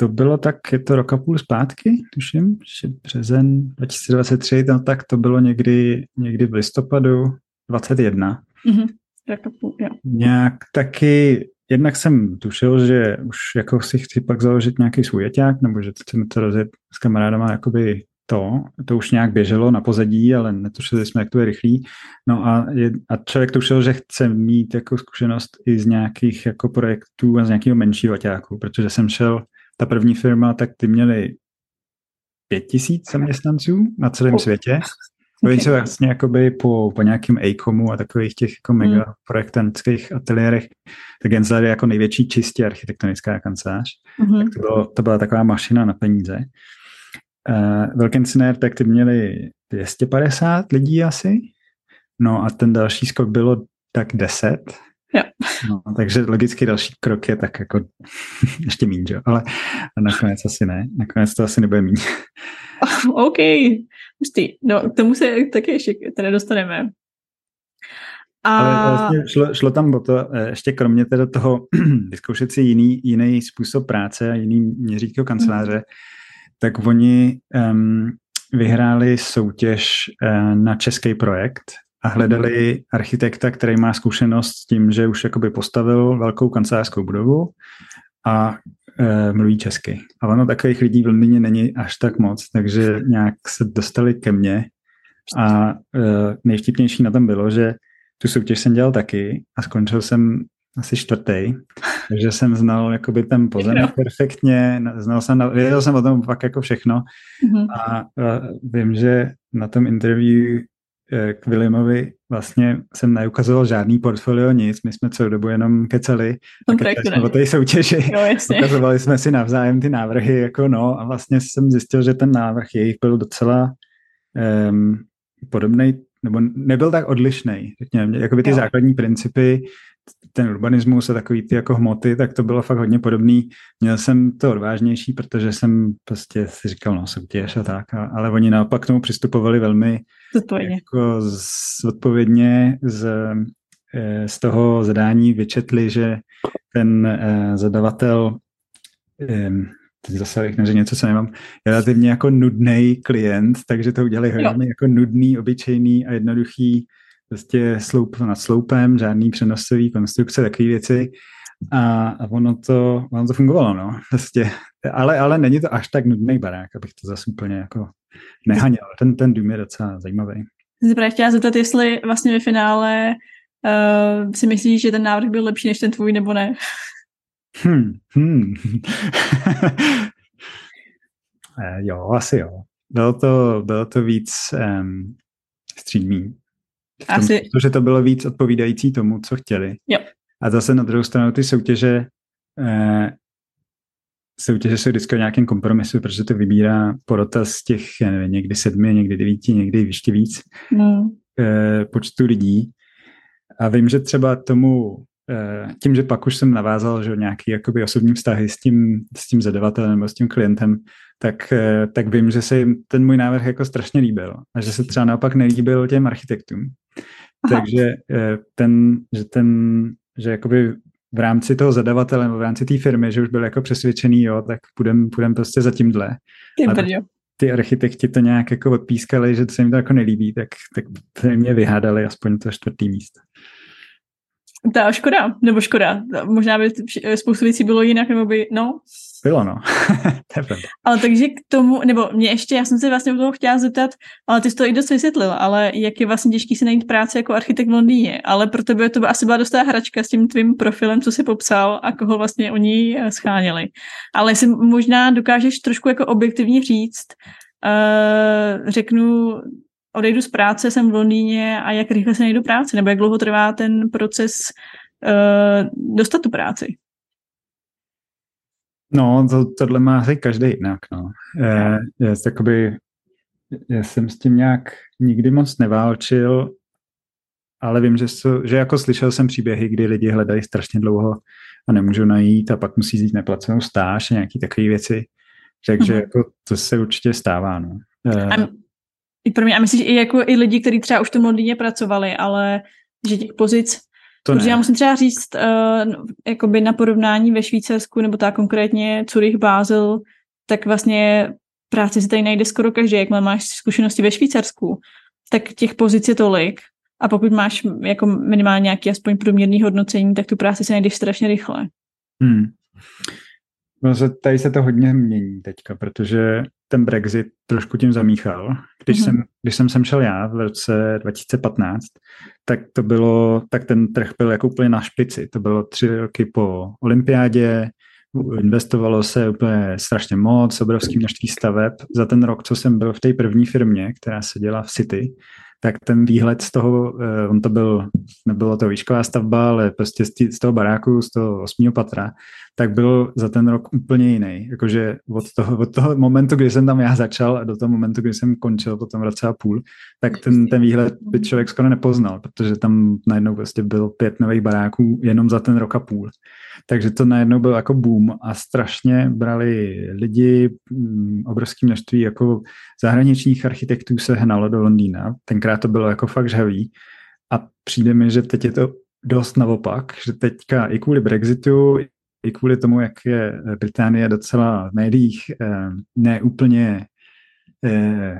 to bylo tak, je to rok a půl zpátky, tuším, že březen 2023, no tak to bylo někdy, někdy v listopadu 21. Mm-hmm.
Rok a půl, jo.
Nějak taky, jednak jsem tušil, že už jako si chci pak založit nějaký svůj jeťák, nebo že chceme to rozjet s kamarádama jakoby to, to už nějak běželo na pozadí, ale netušili jsme, jak to je rychlý. No a, je, a člověk tušil, že chce mít jako zkušenost i z nějakých jako projektů a z nějakého menšího ťáku, protože jsem šel, ta první firma, tak ty měli pět tisíc zaměstnanců na celém světě Okay. Oni se vlastně jakoby po, po nějakém ACOMu a takových těch jako mega hmm. projektantských ateliérech, tak Gensler je jako největší čistě architektonická kancelář. Hmm. Tak to, bylo, to byla taková mašina na peníze. Uh, Wilkinsoner, tak ty měli 250 lidí asi, no a ten další skok bylo tak 10.
Jo.
No, takže logicky další krok je tak jako ještě méně, ale nakonec asi ne. Nakonec to asi nebude méně.
OK, Pustý. No, k tomu se taky ještě teda dostaneme.
A... Ale vlastně šlo, šlo tam o to, eh, ještě kromě teda toho vyzkoušet si jiný, jiný způsob práce a jiný měřítko kanceláře, mm. Tak oni um, vyhráli soutěž uh, na český projekt a hledali mm. architekta, který má zkušenost s tím, že už jakoby postavil velkou kancelářskou budovu a e, mluví česky. A ono takových lidí v Londýně není až tak moc, takže nějak se dostali ke mně a e, nejvtipnější na tom bylo, že tu soutěž jsem dělal taky a skončil jsem asi čtvrtý, takže jsem znal jakoby ten pozemek perfektně, znal jsem, věděl jsem o tom fakt jako všechno. Mm-hmm. a, a vím, že na tom interview Eh, k Williamovi vlastně jsem neukazoval žádný portfolio, nic, my jsme celou dobu jenom keceli jsme o té soutěži, jo, ukazovali jsme si navzájem ty návrhy, jako no. A vlastně jsem zjistil, že ten návrh jejich byl docela um, podobný, nebo nebyl tak odlišný, řekněme, jako by ty jo. základní principy, ten urbanismus a takový ty jako hmoty, tak to bylo fakt hodně podobný. Měl jsem to odvážnější, protože jsem prostě si říkal, no soutěž a tak, a, ale oni naopak k tomu přistupovali velmi
Zodpovědně.
Jako z, odpovědně z, eh, z toho zadání vyčetli, že ten eh, zadavatel eh, teď zase bych neřekl něco, co nemám, relativně jako nudný klient, takže to udělali velmi jako nudný, obyčejný a jednoduchý prostě sloup nad sloupem, žádný přenosový konstrukce, takové věci. A, a ono, to, ono to fungovalo, no. Prostě, ale, ale není to až tak nudný barák, abych to zase úplně jako nehaněl. Ten, ten dům je docela zajímavý.
Jsem se právě chtěla zeptat, jestli vlastně ve finále uh, si myslíš, že ten návrh byl lepší než ten tvůj, nebo ne?
Hmm, hmm. eh, jo, asi jo. Bylo to, bylo to víc um, střídmý. Asi. Protože to bylo víc odpovídající tomu, co chtěli.
Jo.
A zase na druhou stranu ty soutěže eh, soutěže jsou vždycky o nějakém kompromisu, protože to vybírá porota z těch, já nevím, někdy sedmi, někdy devíti, někdy ještě víc mm. eh, počtu lidí. A vím, že třeba tomu, eh, tím, že pak už jsem navázal, že nějaký jakoby osobní vztahy s tím, s tím zadavatelem nebo s tím klientem, tak, eh, tak vím, že se jim ten můj návrh jako strašně líbil a že se třeba naopak nelíbil těm architektům. Takže eh, ten, že ten, že jakoby v rámci toho zadavatele nebo v rámci té firmy, že už byl jako přesvědčený, jo, tak půjdem, půjdem prostě za tímhle.
Ty,
ty architekti to nějak jako odpískali, že to se jim to jako nelíbí, tak, tak mě vyhádali aspoň to čtvrtý místo.
Ta škoda, nebo škoda. Možná by spoustu věcí bylo jinak, nebo by, no.
Bylo, no.
ale takže k tomu, nebo mě ještě, já jsem se vlastně o toho chtěla zeptat, ale ty jsi to i dost vysvětlil, ale jak je vlastně těžký si najít práci jako architekt v Londýně, ale pro tebe to by asi byla dostá hračka s tím tvým profilem, co jsi popsal a koho vlastně oni eh, scháněli. Ale jestli možná dokážeš trošku jako objektivně říct, uh, řeknu, odejdu z práce, jsem v Londýně a jak rychle se najdu práci, nebo jak dlouho trvá ten proces uh, dostat tu práci?
No, to, tohle má asi každý jinak, no. Je, je, jakoby, já jsem s tím nějak nikdy moc neválčil, ale vím, že, že jako slyšel jsem příběhy, kdy lidi hledají strašně dlouho a nemůžou najít a pak musí jít neplacenou stáž a nějaké takové věci. Takže mm-hmm. jako to se určitě stává, no.
A i pro mě, a myslíš i jako i lidi, kteří třeba už v tom Londýně pracovali, ale že těch pozic, to protože ne. já musím třeba říct, uh, jakoby na porovnání ve Švýcarsku, nebo tak konkrétně Zurich, Basel, tak vlastně práci si tady najde skoro každý, jak máš zkušenosti ve Švýcarsku, tak těch pozic je tolik, a pokud máš jako minimálně nějaký aspoň průměrný hodnocení, tak tu práci si najdeš strašně rychle.
Hmm. No, tady se to hodně mění teďka, protože ten Brexit trošku tím zamíchal. Když, mm-hmm. jsem, když jsem sem šel já v roce 2015, tak to bylo, tak ten trh byl jako úplně na špici. To bylo tři roky po olympiádě, investovalo se úplně strašně moc, obrovský množství staveb. Za ten rok, co jsem byl v té první firmě, která se dělá v City, tak ten výhled z toho, eh, on to byl, nebylo to výšková stavba, ale prostě z toho baráku, z toho osmého patra, tak byl za ten rok úplně jiný. Jakože od toho, od toho momentu, kdy jsem tam já začal a do toho momentu, kdy jsem končil po tom roce a půl, tak ten, ten výhled by člověk skoro nepoznal, protože tam najednou prostě byl pět nových baráků jenom za ten rok a půl. Takže to najednou byl jako boom a strašně brali lidi, mm, obrovské množství jako zahraničních architektů se hnalo do Londýna. Tenkrát to bylo jako fakt žhavý a přijde mi, že teď je to dost naopak, že teďka i kvůli Brexitu, i kvůli tomu, jak je Británie docela v médiích eh, neúplně eh,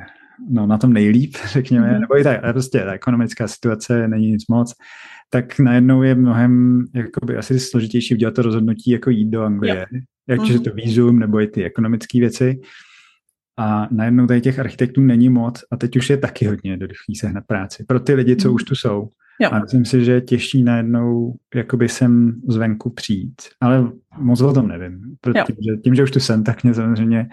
no, na tom nejlíp, řekněme, mm-hmm. nebo i ta, prostě ta ekonomická situace není nic moc, tak najednou je mnohem jakoby, asi složitější udělat to rozhodnutí, jako jít do Anglie. Yep. Jak mm-hmm. to výzum, nebo i ty ekonomické věci. A najednou tady těch architektů není moc a teď už je taky hodně jednoduchý sehnat práci. Pro ty lidi, co mm. už tu jsou. Jo. A myslím si, že je těžší najednou jakoby sem zvenku přijít. Ale moc o tom nevím. Protože tím, že už tu jsem, tak mě samozřejmě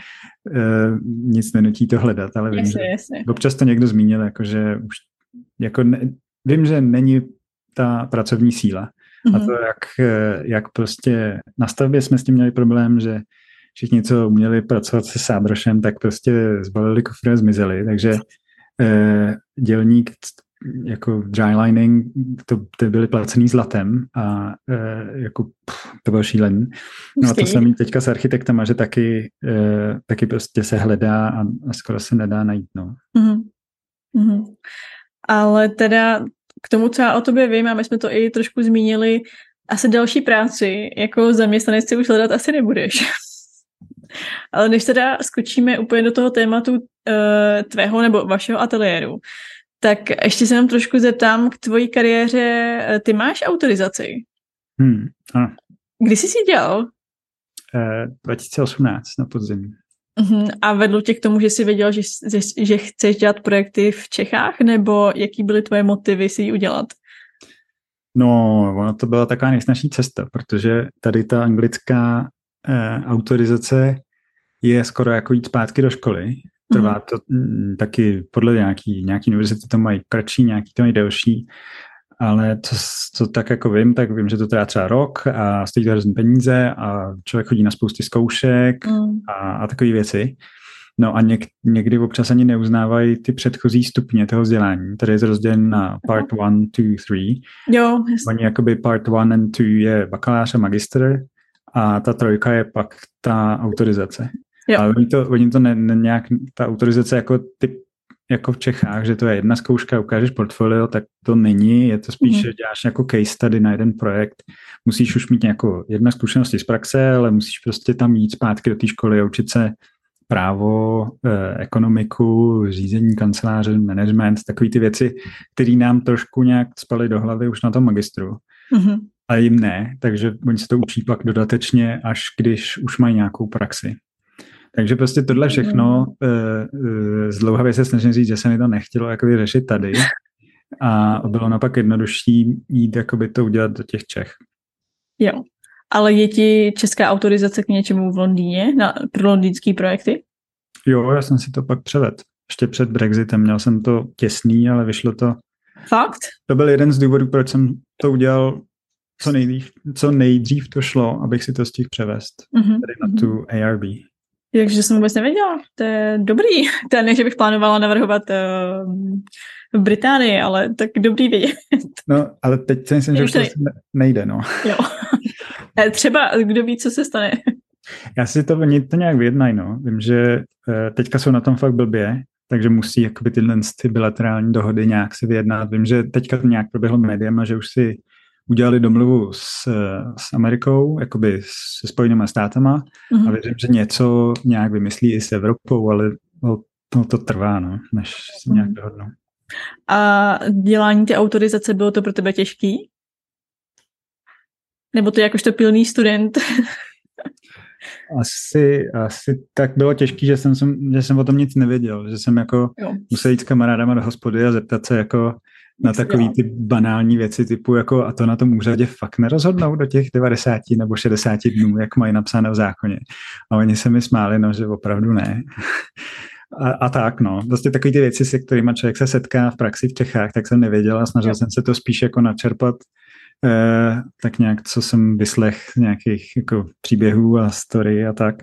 uh, nic nenutí to hledat. Ale vím,
jasně,
že
jasně.
občas to někdo zmínil, jako že už jako ne, vím, že není ta pracovní síla. Mm-hmm. A to, jak, jak prostě na stavbě jsme s tím měli problém, že všichni, co uměli pracovat se sádrošem, tak prostě zbalili kufry a zmizeli. Takže eh, dělník jako drylining, to, to byly placený zlatem a e, jako pff, to bylo šílený. No a to samý teďka s architektama, že taky, e, taky prostě se hledá a, a skoro se nedá najít. No. Mm-hmm.
Mm-hmm. Ale teda k tomu, co já o tobě vím, a my jsme to i trošku zmínili, asi další práci jako zaměstnanec si už hledat asi nebudeš. Ale než teda skočíme úplně do toho tématu uh, tvého nebo vašeho ateliéru, tak ještě se nám trošku zeptám k tvojí kariéře. Ty máš autorizaci?
Hmm, ano.
Kdy jsi si dělal?
Uh, 2018 na podzim.
Uh-huh. A vedlo tě k tomu, že jsi věděl, že, že, že chceš dělat projekty v Čechách, nebo jaký byly tvoje motivy si ji udělat?
No, ono to byla taková nejsnažší cesta, protože tady ta anglická eh, autorizace je skoro jako jít zpátky do školy. Trvá mhm. to mm, taky podle nějaký, nějaký univerzity to mají kratší, nějaký to mají delší, ale co, co tak jako vím, tak vím, že to trvá třeba rok a stojí to hrozně peníze a člověk chodí na spousty zkoušek mm. a, a takové věci. No a něk, někdy občas ani neuznávají ty předchozí stupně toho vzdělání. Tady je to rozdělen na part 1, 2, 3.
Jo,
Oni jakoby part 1 and 2 je bakalář a magister a ta trojka je pak ta autorizace. Jo. Ale oni to, oni to ne, ne, nějak, ta autorizace jako typ jako v Čechách, že to je jedna zkouška, ukážeš portfolio, tak to není, je to spíš, mm-hmm. že děláš jako case study na jeden projekt, musíš už mít nějakou jedna zkušenosti z praxe, ale musíš prostě tam jít zpátky do té školy a učit se právo, eh, ekonomiku, řízení kanceláře, management, takové ty věci, které nám trošku nějak spaly do hlavy už na tom magistru. Mm-hmm. A jim ne, takže oni se to učí pak dodatečně, až když už mají nějakou praxi. Takže prostě tohle všechno uh, zdlouhavě se snažím říct, že se mi to nechtělo jakoby řešit tady a bylo napak jednodušší jít jakoby to udělat do těch Čech.
Jo, ale je ti česká autorizace k něčemu v Londýně na, pro londýnský projekty?
Jo, já jsem si to pak převedl. Ještě před Brexitem měl jsem to těsný, ale vyšlo to.
Fakt?
To byl jeden z důvodů, proč jsem to udělal co nejdřív, co nejdřív to šlo, abych si to stihl převést mm-hmm. tady na tu ARB.
Takže jsem vůbec nevěděla. To je dobrý. To ne, že bych plánovala navrhovat uh, v Británii, ale tak dobrý vědět.
No, ale teď si myslím, že už to nejde, no.
Jo. Eh, třeba, kdo ví, co se stane.
Já si to, oni to nějak vyjednají, no. Vím, že uh, teďka jsou na tom fakt blbě, takže musí jakoby tyhle ty bilaterální dohody nějak si vyjednat. Vím, že teďka to nějak proběhlo médiem a že už si udělali domluvu s, s Amerikou, jakoby se Spojenými státama mm-hmm. a věřím, že něco nějak vymyslí i s Evropou, ale no, to, to trvá, no, než se nějak mhm. dohodnou.
A dělání té autorizace bylo to pro tebe těžký? Nebo to jakožto pilný student?
asi, asi tak bylo těžký, že jsem, že jsem o tom nic nevěděl, že jsem jako jo. musel jít s kamarádama do hospody a zeptat se jako, na takový ty banální věci typu jako a to na tom úřadě fakt nerozhodnou do těch 90 nebo 60 dnů, jak mají napsáno v zákoně. A oni se mi smáli, no, že opravdu ne. A, a tak, no. Vlastně takový ty věci, se kterými člověk se setká v praxi v Čechách, tak jsem nevěděl a snažil jsem se to spíš jako načerpat eh, tak nějak, co jsem vyslech nějakých jako příběhů a story a tak.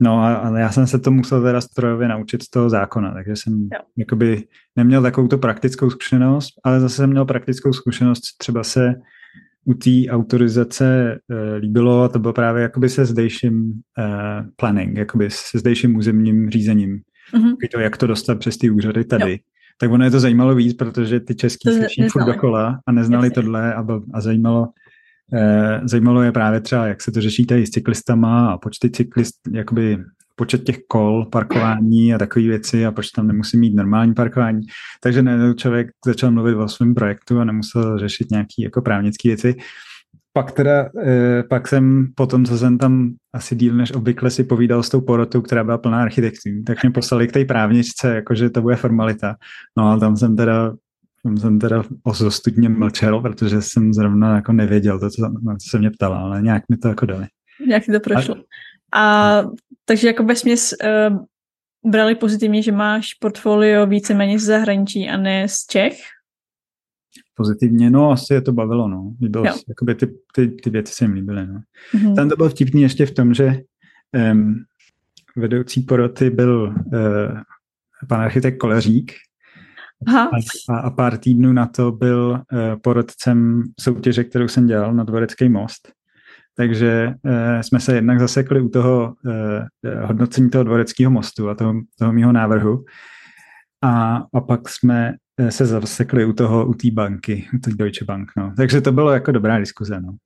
No a, a já jsem se to musel teda strojově naučit z toho zákona, takže jsem jo. jakoby neměl takovou tu praktickou zkušenost, ale zase jsem měl praktickou zkušenost třeba se u té autorizace e, líbilo a to bylo právě jakoby se zdejším e, planning, jakoby se zdejším územním řízením. Mm-hmm. To, jak to dostat přes ty úřady tady. Jo. Tak ono je to zajímalo víc, protože ty český slyší furt dokola a neznali Jasně. tohle a, a zajímalo, zajímalo je právě třeba, jak se to řeší tady s cyklistama a počty cyklist, jakoby počet těch kol, parkování a takové věci a proč tam nemusí mít normální parkování. Takže ne, člověk začal mluvit o svém projektu a nemusel řešit nějaké jako právnické věci. Pak teda, eh, pak jsem po tom, co jsem tam asi díl než obvykle si povídal s tou porotou, která byla plná architektů, tak mě poslali k té právničce, jakože to bude formalita. No a tam jsem teda tam jsem teda ostudně mlčel, protože jsem zrovna jako nevěděl to, co, na co se mě ptala, ale nějak mi to jako dali.
Nějak to prošlo. A, a takže jako ve směs uh, brali pozitivně, že máš portfolio víceméně z zahraničí a ne z Čech?
Pozitivně, no asi je to bavilo, no. Líbilo, jakoby ty, ty, ty věci se jim líbily, no. Mm-hmm. Tam to bylo vtipný ještě v tom, že um, vedoucí poroty byl uh, pan architekt Koleřík, Aha. A, a pár týdnů na to byl uh, porodcem soutěže, kterou jsem dělal na Dvorecký most. Takže uh, jsme se jednak zasekli u toho uh, hodnocení toho Dvoreckého mostu a toho, toho mého návrhu. A, a pak jsme se zasekli u toho, u té banky, u té Deutsche Bank. No. Takže to bylo jako dobrá diskuze. No.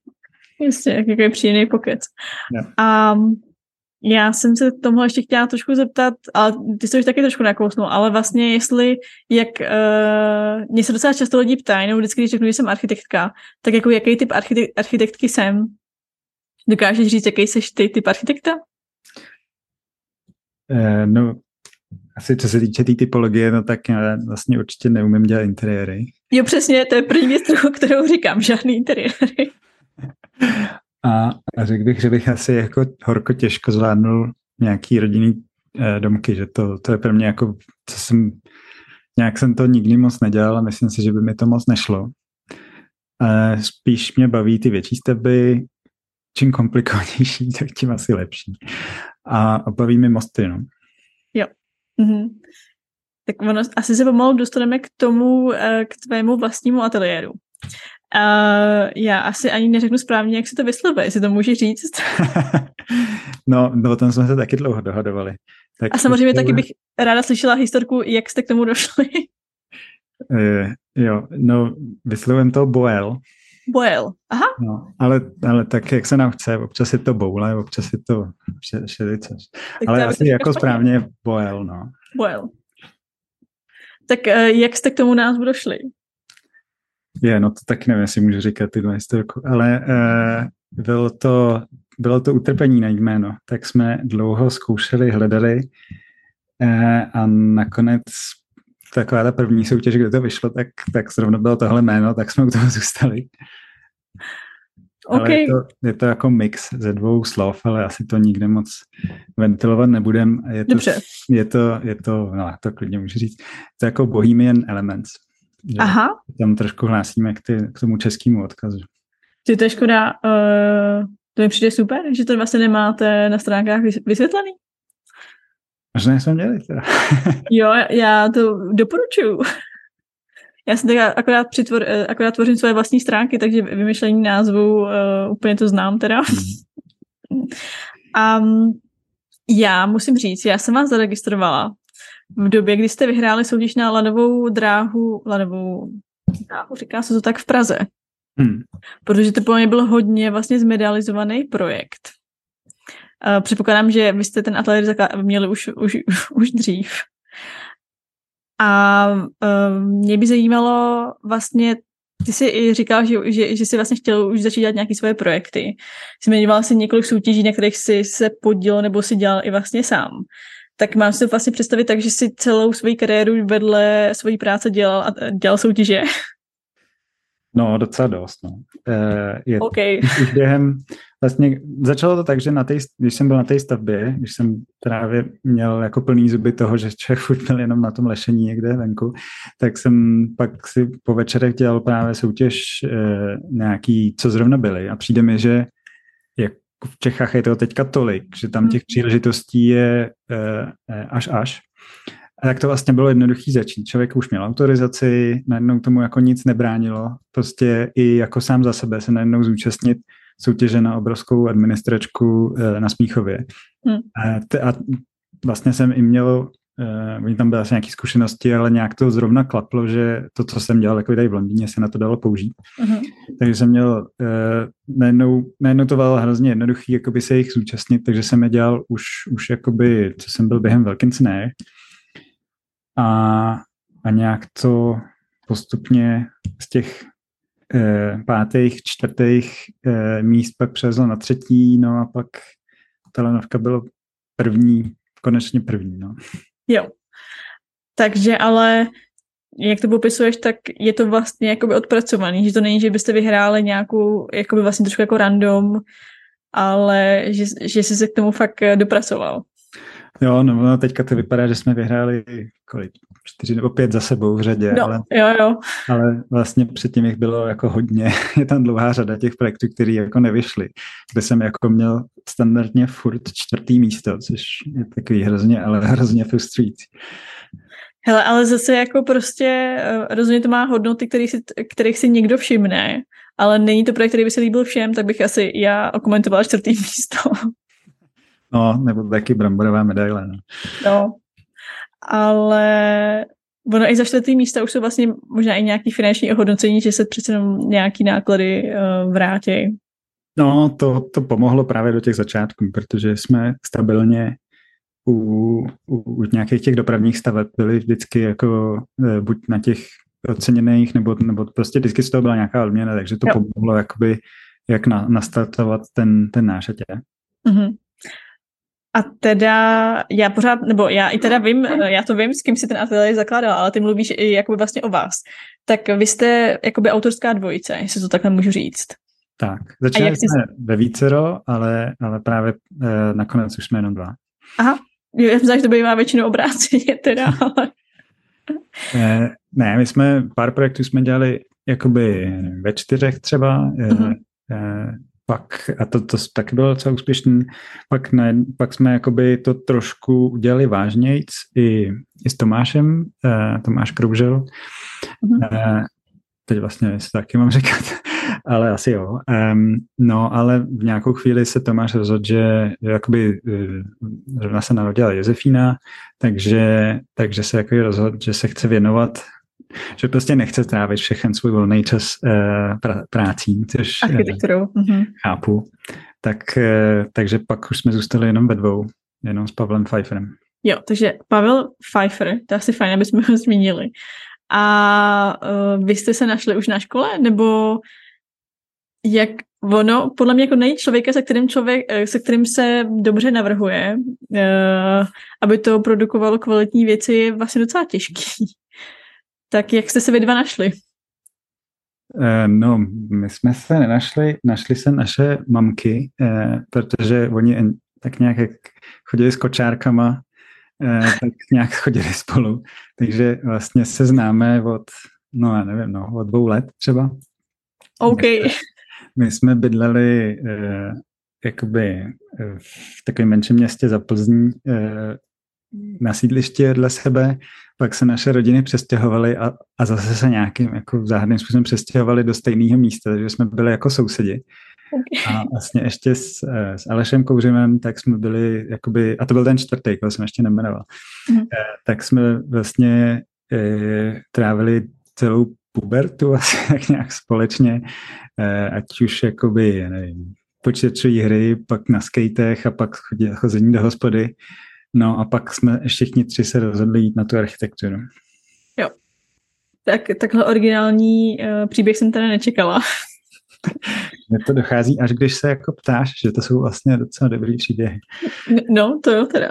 Jistě, jaký příjemný pokec. Yeah. A já jsem se tomu ještě chtěla trošku zeptat, ale ty jsi už taky trošku nakousnul, ale vlastně jestli, jak uh, mě se docela často lidi ptají, nebo vždycky, když řeknu, že jsem architektka, tak jako jaký typ architek- architektky jsem? Dokážeš říct, jaký jsi ty typ architekta?
Uh, no, asi co se týče té tý typologie, no tak já vlastně určitě neumím dělat interiéry.
Jo, přesně, to je první věc, kterou říkám, žádný interiéry.
A, řekl bych, že bych asi jako horko těžko zvládnul nějaký rodinný eh, domky, že to, to je pro mě jako, co jsem, nějak jsem to nikdy moc nedělal a myslím si, že by mi to moc nešlo. Eh, spíš mě baví ty větší stavby, čím komplikovanější, tak tím asi lepší. A, a baví mi mosty, no.
Jo. Mhm. Tak ono, asi se pomalu dostaneme k tomu, eh, k tvému vlastnímu ateliéru. Já asi ani neřeknu správně, jak se to vyslovuje, jestli to může říct.
no, no, o tom jsme se taky dlouho dohadovali.
Tak a samozřejmě to... taky bych ráda slyšela historku, jak jste k tomu došli.
uh, jo, no, vyslovujem to Boel.
Boel, aha.
No, ale, ale tak, jak se nám chce, občas je to boule, občas je to šelice. Ale asi jako správně Boel, no.
Boel. Tak uh, jak jste k tomu názvu došli?
Je, no to tak nevím, jestli můžu říkat tyhle historku, ale uh, bylo to, bylo to utrpení na jméno, tak jsme dlouho zkoušeli, hledali uh, a nakonec taková ta první soutěž, kde to vyšlo, tak, tak zrovna bylo tohle jméno, tak jsme u toho zůstali. Okay. Ale je to, je to jako mix ze dvou slov, ale asi to nikde moc ventilovat nebudem. Je to,
Dobře.
Je to, je to, no to klidně můžu říct, to je jako Bohemian Elements. Že
Aha.
Tam trošku hlásíme k, ty, k tomu českému odkazu.
Ty to je škoda, uh, to mi přijde super, že to vlastně nemáte na stránkách vysvětlený.
Možná jsme měli teda.
jo, já to doporučuju. Já jsem teda akorát, přitvor, eh, akorát tvořím svoje vlastní stránky, takže vymyšlení názvu uh, úplně to znám teda. Hmm. um, já musím říct, já jsem vás zaregistrovala v době, kdy jste vyhráli soutěž na ladovou dráhu, ladovou dráhu, říká se to tak v Praze. Hmm. Protože to pro mě byl hodně vlastně zmedializovaný projekt. Uh, předpokládám, že vy jste ten ateliér měli už, už, už dřív. A uh, mě by zajímalo vlastně, ty jsi i říkal, že, že, že jsi vlastně chtěl už začít dělat nějaké svoje projekty. Zmiňoval jsi několik soutěží, na kterých jsi se podíl nebo si dělal i vlastně sám. Tak mám si to vlastně představit tak, že si celou svoji kariéru vedle svojí práce dělal a dělal soutěže.
No, docela dost, no.
E, je, okay.
už během, vlastně začalo to tak, že na tej, když jsem byl na té stavbě, když jsem právě měl jako plný zuby toho, že člověk furt byl jenom na tom lešení někde venku, tak jsem pak si po večerech dělal právě soutěž e, nějaký, co zrovna byly a přijde mi, že v Čechách je to teďka tolik, že tam těch mhm. příležitostí je e, až až. A tak to vlastně bylo jednoduchý začít. Člověk už měl autorizaci, najednou tomu jako nic nebránilo. Prostě i jako sám za sebe se najednou zúčastnit soutěže na obrovskou administračku e, na Smíchově. Hmm. A vlastně jsem i měl, uh, oni tam byly asi nějaké zkušenosti, ale nějak to zrovna klaplo, že to, co jsem dělal jako tady v Londýně, se na to dalo použít. Hmm. Takže jsem měl, uh, najednou, najednou to bylo hrozně jednoduchý, jakoby se jich zúčastnit, takže jsem je dělal už, už jakoby, co jsem byl během Velkince, a, a nějak to postupně z těch eh, pátých, čtvrtých eh, míst pak přezlo na třetí, no a pak telenovka bylo první, konečně první, no.
Jo. Takže ale jak to popisuješ, tak je to vlastně jakoby odpracovaný, že to není, že byste vyhráli nějakou, jakoby vlastně trošku jako random, ale že, že jsi se k tomu fakt dopracoval.
Jo, no, no teďka to vypadá, že jsme vyhráli kolik, čtyři nebo pět za sebou v řadě,
no,
ale,
jo, jo.
ale vlastně předtím jich bylo jako hodně. Je tam dlouhá řada těch projektů, které jako nevyšly, kde jsem jako měl standardně furt čtvrtý místo, což je takový hrozně, ale hrozně frustrující.
Hele, ale zase jako prostě eh, rozhodně to má hodnoty, který si, kterých si někdo všimne, ale není to projekt, který by se líbil všem, tak bych asi já okomentovala čtvrtý místo.
No, nebo taky bramborová medaile. No.
no, ale ono i za čtvrtý místa už jsou vlastně možná i nějaký finanční ohodnocení, že se přece jenom nějaký náklady uh, vrátí.
No, to, to pomohlo právě do těch začátků, protože jsme stabilně u, u, u nějakých těch dopravních staveb byli vždycky jako uh, buď na těch oceněných, nebo, nebo prostě vždycky z toho byla nějaká odměna, takže to jo. pomohlo jakoby jak na, nastartovat ten, ten náš
Mm-hmm. A teda já pořád, nebo já i teda vím, já to vím, s kým si ten ateliér zakládal, ale ty mluvíš i jakoby vlastně o vás. Tak vy jste jakoby autorská dvojice, jestli to takhle můžu říct.
Tak, začali jsme jsi... ve vícero, ale, ale právě eh, nakonec už jsme jenom dva.
Aha, já myslím, že to bývá většinou obráceně teda, ale...
eh, ne, my jsme, pár projektů jsme dělali jakoby ve čtyřech třeba, mm-hmm. eh, pak, a to, to taky bylo docela úspěšný, pak, ne, pak jsme jakoby to trošku udělali vážnějc i, i s Tomášem, uh, Tomáš Kroužel. Mm-hmm. Uh, teď vlastně jestli taky mám říkat, ale asi jo. Um, no, ale v nějakou chvíli se Tomáš rozhodl, že jakoby zrovna se narodila Josefína, takže, takže se jako rozhodl, že se chce věnovat že prostě nechce trávit všechen svůj volný čas uh, pra, prácí, což
architekturou. Uh,
chápu. Tak, uh, takže pak už jsme zůstali jenom ve dvou, jenom s Pavlem Pfeifferem.
Jo, takže Pavel Pfeiffer, to je asi fajn, aby jsme ho zmínili. A uh, vy jste se našli už na škole, nebo jak ono, podle mě jako nejít člověka, se kterým, člověk, se kterým se dobře navrhuje, uh, aby to produkovalo kvalitní věci, je vlastně docela těžký. Tak jak jste se vy dva našli?
Eh, no, my jsme se nenašli, našli se naše mamky, eh, protože oni tak nějak jak chodili s kočárkama, eh, tak nějak chodili spolu. Takže vlastně se známe od, no já nevím, no, od dvou let třeba.
OK.
My jsme bydleli jakoby v takovém menším městě za Plzní na sídliště vedle sebe, pak se naše rodiny přestěhovaly a, a zase se nějakým jako záhadným způsobem přestěhovali do stejného místa, takže jsme byli jako sousedi. Okay. A vlastně ještě s, eh, s Alešem Kouřimem, tak jsme byli, jakoby, a to byl ten čtvrtý, který jsem ještě nemenoval, mm. tak jsme vlastně e, trávili celou pubertu asi tak nějak společně, e, ať už jakoby, nevím, počítačové hry, pak na skatech a pak chození do hospody. No a pak jsme všichni tři se rozhodli jít na tu architekturu.
Jo. Tak, takhle originální uh, příběh jsem teda nečekala.
Mně to dochází, až když se jako ptáš, že to jsou vlastně docela dobrý příběhy.
No, to jo teda.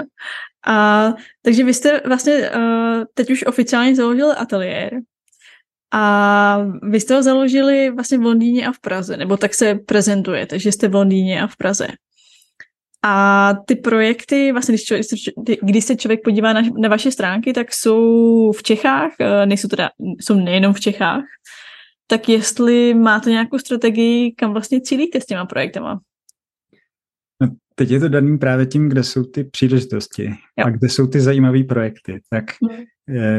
A takže vy jste vlastně uh, teď už oficiálně založili ateliér a vy jste ho založili vlastně v Londýně a v Praze, nebo tak se prezentujete, že jste v Londýně a v Praze. A ty projekty, vlastně když, člověk, když se člověk podívá na, na vaše stránky, tak jsou v Čechách, eh, nejsou teda, jsou nejenom v Čechách, tak jestli máte nějakou strategii, kam vlastně cílíte s těma projektama?
No, teď je to daný právě tím, kde jsou ty příležitosti jo. a kde jsou ty zajímavé projekty. Tak hmm.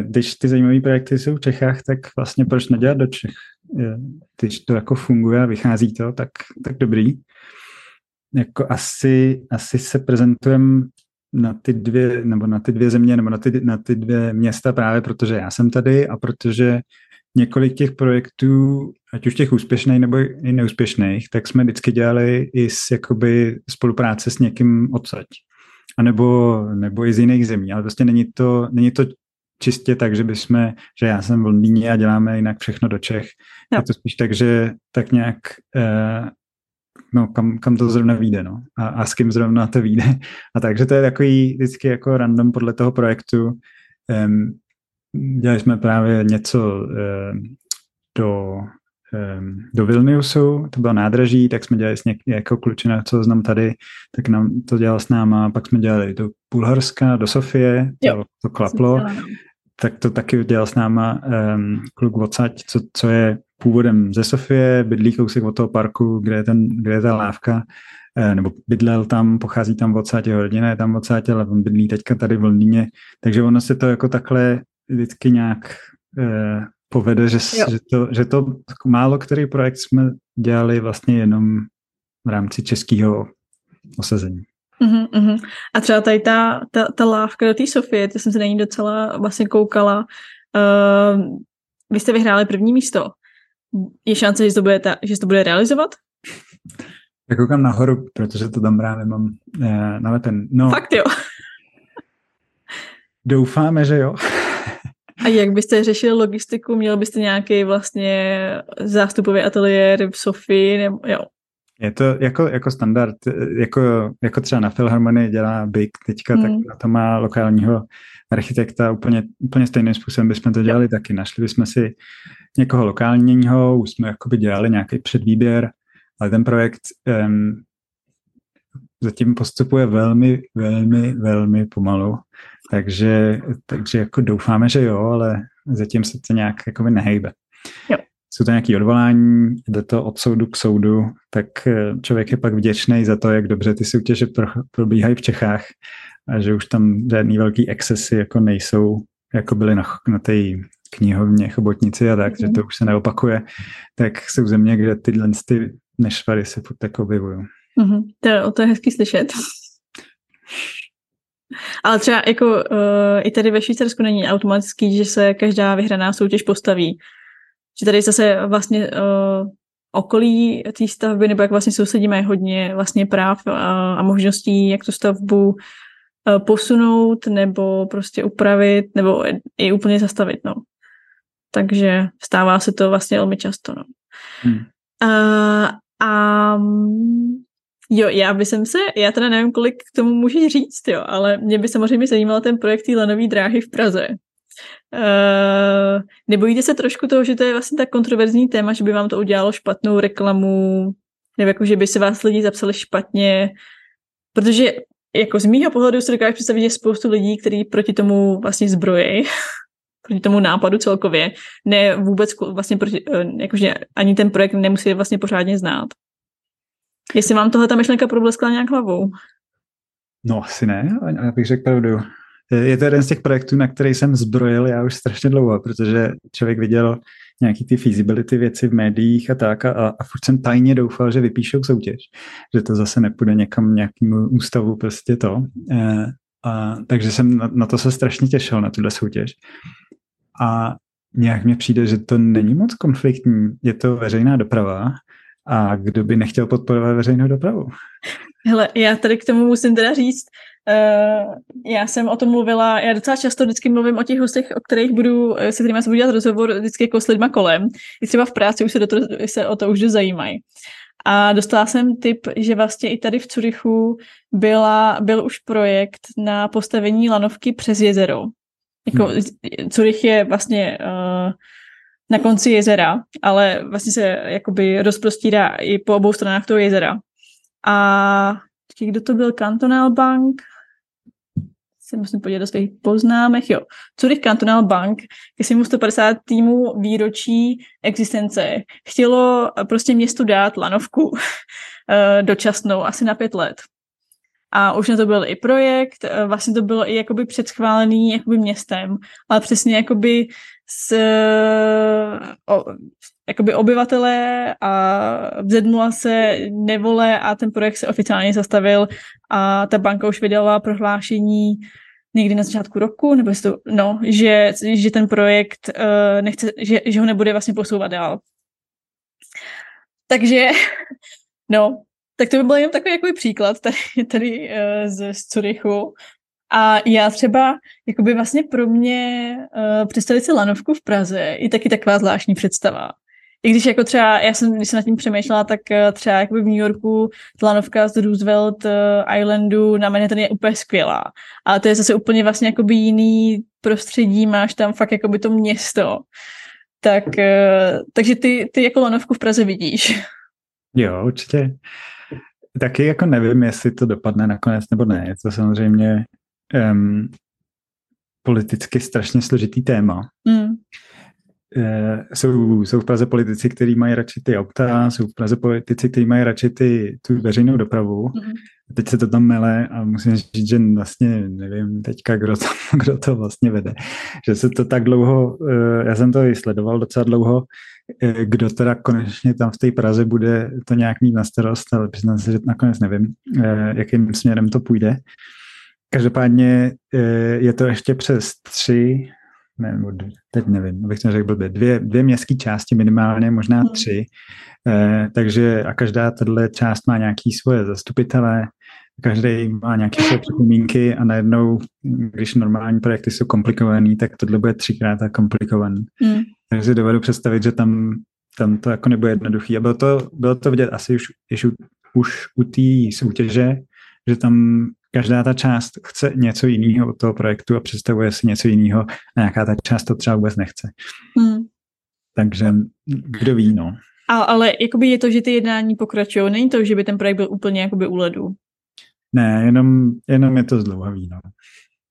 když ty zajímavé projekty jsou v Čechách, tak vlastně proč nedělat do Čech? Když to jako funguje a vychází to, tak, tak dobrý jako asi, asi se prezentujeme na ty dvě, nebo na ty dvě země, nebo na ty, na ty dvě města právě protože já jsem tady a protože několik těch projektů, ať už těch úspěšných nebo i neúspěšných, tak jsme vždycky dělali i s jakoby spolupráce s někým odsaď. A nebo, nebo i z jiných zemí, ale prostě není to, není to čistě tak, že bychom, že já jsem v Londýně a děláme jinak všechno do Čech. Jo. Je to spíš tak, že tak nějak eh, no, kam, kam to zrovna vyjde, no, a, a s kým zrovna to vyjde. A takže to je takový vždycky jako random podle toho projektu. Um, dělali jsme právě něco um, do, um, do Vilniusu, to bylo nádraží, tak jsme dělali s něk, jako klučina, co znám tady, tak nám to dělal s náma, pak jsme dělali do Bulharska, do Sofie, to, to klaplo, tak to taky dělal s náma um, kluk odsaď, co, co je původem ze Sofie, bydlí kousek od toho parku, kde je, ten, kde je ta lávka, eh, nebo bydlel tam, pochází tam od jeho rodina je tam od ale on bydlí teďka tady v Londýně, takže ono se to jako takhle vždycky nějak eh, povede, že, že, to, že to málo který projekt jsme dělali vlastně jenom v rámci českého osazení.
Uh-huh, uh-huh. A třeba tady ta, ta, ta lávka do té Sofie, to jsem se na ní docela vlastně koukala. Uh, vy jste vyhráli první místo je šance, že to bude, ta, že to bude realizovat?
Já koukám nahoru, protože to tam právě mám eh, nalepen. No,
Fakt jo.
doufáme, že jo.
A jak byste řešili logistiku? Měl byste nějaký vlastně zástupový ateliér v Sofii? Nebo, jo.
Je to jako, jako standard, jako, jako třeba na Philharmonii dělá Big teďka, mm. tak na to má lokálního architekta úplně, úplně stejným způsobem bychom to dělali taky. Našli bychom si někoho lokálního, už jsme jakoby dělali nějaký předvýběr, ale ten projekt um, zatím postupuje velmi, velmi, velmi pomalu. Takže, takže jako doufáme, že jo, ale zatím se to nějak jakoby nehejbe. Jo. Jsou to nějaké odvolání, jde to od soudu k soudu, tak eh, člověk je pak vděčný za to, jak dobře ty soutěže probíhají v Čechách a že už tam žádný velký excesy jako nejsou, jako byly na, na té knihovně, chobotnici a tak, mm. že to už se neopakuje, tak jsou země, kde tyhle ty nešvary se furt tak objevují.
Mm-hmm. To, to je hezky slyšet. Ale třeba jako uh, i tady ve Švýcarsku není automatický, že se každá vyhraná soutěž postaví. Že tady zase vlastně uh, okolí té stavby, nebo jak vlastně sousedí mají hodně vlastně práv a, a možností, jak tu stavbu uh, posunout, nebo prostě upravit, nebo i úplně zastavit, no takže stává se to vlastně velmi často. No. Hmm. Uh, a jo, já bych se, já teda nevím, kolik k tomu můžeš říct, jo, ale mě by samozřejmě zajímal ten projekt té lanové dráhy v Praze. Uh, nebojíte se trošku toho, že to je vlastně tak kontroverzní téma, že by vám to udělalo špatnou reklamu, nebo jako, že by se vás lidi zapsali špatně, protože jako z mýho pohledu si dokážu představit, že spoustu lidí, kteří proti tomu vlastně zbrojí, proti tomu nápadu celkově, ne vůbec vlastně proti, eh, jakože ani ten projekt nemusí vlastně pořádně znát. Jestli vám tohle ta myšlenka probleskla nějak hlavou?
No asi ne, já bych řekl pravdu. Je to jeden z těch projektů, na který jsem zbrojil já už strašně dlouho, protože člověk viděl nějaký ty feasibility věci v médiích a tak a, a furt jsem tajně doufal, že vypíšou soutěž, že to zase nepůjde někam nějakému ústavu prostě to. E, a, takže jsem na, na to se strašně těšil, na tuhle soutěž a nějak mi přijde, že to není moc konfliktní. Je to veřejná doprava a kdo by nechtěl podporovat veřejnou dopravu?
Hele, já tady k tomu musím teda říct, já jsem o tom mluvila, já docela často vždycky mluvím o těch hostech, o kterých budu, se kterými se budu dělat rozhovor vždycky jako s lidma kolem. I třeba v práci už se, do to, se o to už zajímají. A dostala jsem tip, že vlastně i tady v Curychu byla, byl už projekt na postavení lanovky přes jezero. Jako, hmm. Curych je vlastně uh, na konci jezera, ale vlastně se jakoby rozprostírá i po obou stranách toho jezera. A kdo to byl? Cantonal Bank? Se musím podívat do svých poznámek. Jo. Zurich Cantonal Bank ke svému 150. týmu výročí existence chtělo prostě městu dát lanovku eh, dočasnou, asi na pět let. A už na to byl i projekt, eh, vlastně to bylo i jakoby předschválený jakoby městem, ale přesně jakoby s o, jakoby obyvatelé a vzedmula se nevole a ten projekt se oficiálně zastavil a ta banka už vydala prohlášení někdy na začátku roku, nebo to, no, že, že ten projekt uh, nechce, že, že ho nebude vlastně posouvat dál. Takže, no, tak to by byl jen takový jako příklad tady, tady uh, z, z Curychu. A já třeba, jakoby vlastně pro mě uh, představit si lanovku v Praze je taky taková zvláštní představa. I když jako třeba, já jsem, když jsem nad tím přemýšlela, tak uh, třeba jakoby v New Yorku lanovka z Roosevelt uh, Islandu na Manhattan je úplně skvělá. Ale to je zase úplně vlastně jakoby jiný prostředí, máš tam fakt jakoby to město. Tak, uh, takže ty, ty jako lanovku v Praze vidíš.
Jo, určitě. Taky jako nevím, jestli to dopadne nakonec nebo ne. Je to samozřejmě um, politicky strašně složitý téma. Mm. E, jsou, jsou v Praze politici, kteří mají radši ty auta, jsou v Praze politici, kteří mají radši ty, tu veřejnou dopravu. Mm. Teď se to tam mele a musím říct, že vlastně nevím teďka, kdo to, kdo to vlastně vede. Že se to tak dlouho, e, já jsem to i sledoval docela dlouho, e, kdo teda konečně tam v té Praze bude to nějak mít na starost, ale přiznám se, že nakonec nevím, jakým směrem to půjde. Každopádně eh, je to ještě přes tři, ne, teď nevím, abych to řekl blbě, dvě, dvě městské části minimálně, možná hmm. tři, eh, takže a každá tato část má nějaký svoje zastupitele, každý má nějaké své připomínky a najednou, když normální projekty jsou komplikovaný, tak tohle bude třikrát tak komplikovaný. Mm. Takže si dovedu představit, že tam, tam to jako nebude jednoduchý. A bylo to, bylo to vidět asi už, už, už u té soutěže, že tam každá ta část chce něco jiného od toho projektu a představuje si něco jiného a nějaká ta část to třeba vůbec nechce. Hmm. Takže kdo ví, no.
A, ale jakoby je to, že ty jednání pokračují, není to, že by ten projekt byl úplně jakoby u ledu?
Ne, jenom, jenom je to zdlouhavý, no.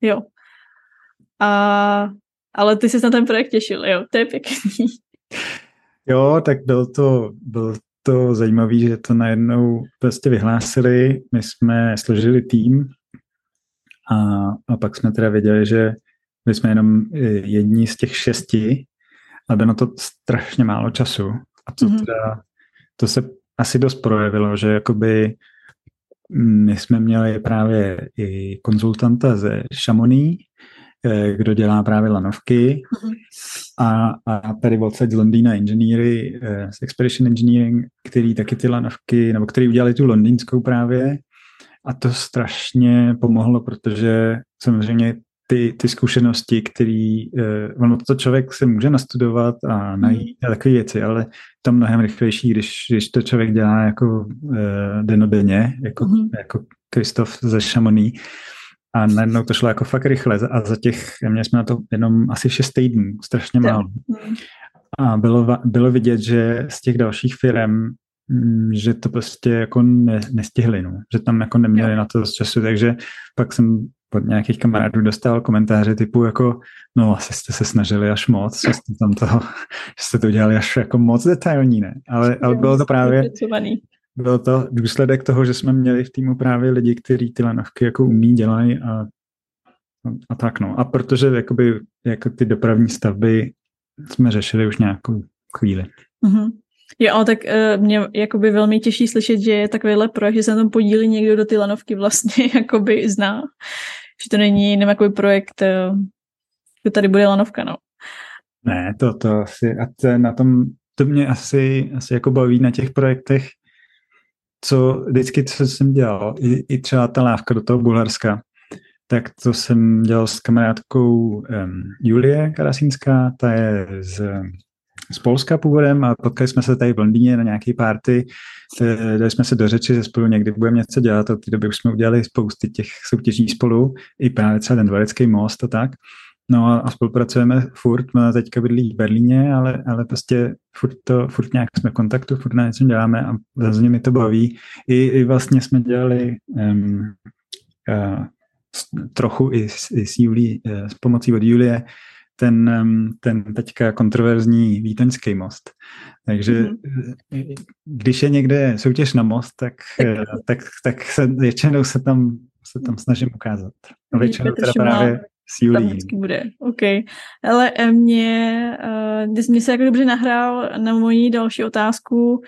Jo. A, ale ty jsi na ten projekt těšil, jo, to je pěkný.
Jo, tak byl to, byl to zajímavé, že to najednou prostě vyhlásili, my jsme složili tým a, a pak jsme teda věděli, že my jsme jenom jedni z těch šesti a bylo na to strašně málo času. A to mm-hmm. teda, to se asi dost projevilo, že jakoby my jsme měli právě i konzultanta ze Eh, kdo dělá právě lanovky mm-hmm. a, a tady odsaď z Londýna inženýry eh, z Expedition Engineering, který taky ty lanovky, nebo který udělali tu londýnskou právě a to strašně pomohlo, protože samozřejmě ty, ty zkušenosti, který, eh, ono to člověk se může nastudovat a najít a takové věci, ale to mnohem rychlejší, když, když to člověk dělá jako eh, denodenně, jako, mm-hmm. jako Kristof ze Chamonix, a najednou to šlo jako fakt rychle a za těch, měli jsme na to jenom asi šest týdnů, strašně málo. A bylo, bylo vidět, že z těch dalších firm, mm, že to prostě jako ne, nestihli, no. že tam jako neměli na to dost času, takže pak jsem od nějakých kamarádů dostal komentáře typu jako, no asi jste se snažili až moc, že jste tam toho, že jste to udělali až jako moc detailní, ne? Ale, ale bylo to právě, byl to důsledek toho, že jsme měli v týmu právě lidi, kteří ty lanovky jako umí, dělají a, a tak no. A protože jakoby, jako ty dopravní stavby jsme řešili už nějakou chvíli. Mm-hmm.
Jo, ale tak uh, mě jakoby velmi těší slyšet, že je takovýhle projekt, že se na tom podílí někdo do ty lanovky vlastně jakoby zná. Že to není jenom jakoby projekt, uh, že tady bude lanovka, no.
Ne, to, to asi, a to na tom, to mě asi, asi jako baví na těch projektech, co vždycky, co jsem dělal, i, i třeba ta lávka do toho Bulharska, tak to jsem dělal s kamarádkou um, Julie Karasínská, ta je z, z Polska původem a potkali jsme se tady v Londýně na nějaké party. Dali jsme se do řeči, že spolu někdy budeme něco dělat. Od té doby už jsme udělali spousty těch soutěží spolu, i právě třeba ten Dvorecký most a tak. No a spolupracujeme furt, má teďka bydlí v Berlíně, ale, ale prostě furt, to, furt nějak jsme v kontaktu, furt na něco děláme a zase mi to baví. I, i vlastně jsme dělali um, uh, trochu i, i s, Julí, uh, s pomocí od Julie ten, um, ten teďka kontroverzní Vítoňský most. Takže mm-hmm. když je někde soutěž na most, tak, tak, tak, tak se většinou se tam, se tam snažím ukázat. No, většinou teda právě s Julí.
Tam bude, OK. Ale eh, mě, uh, mě se jako dobře nahrál na moji další otázku,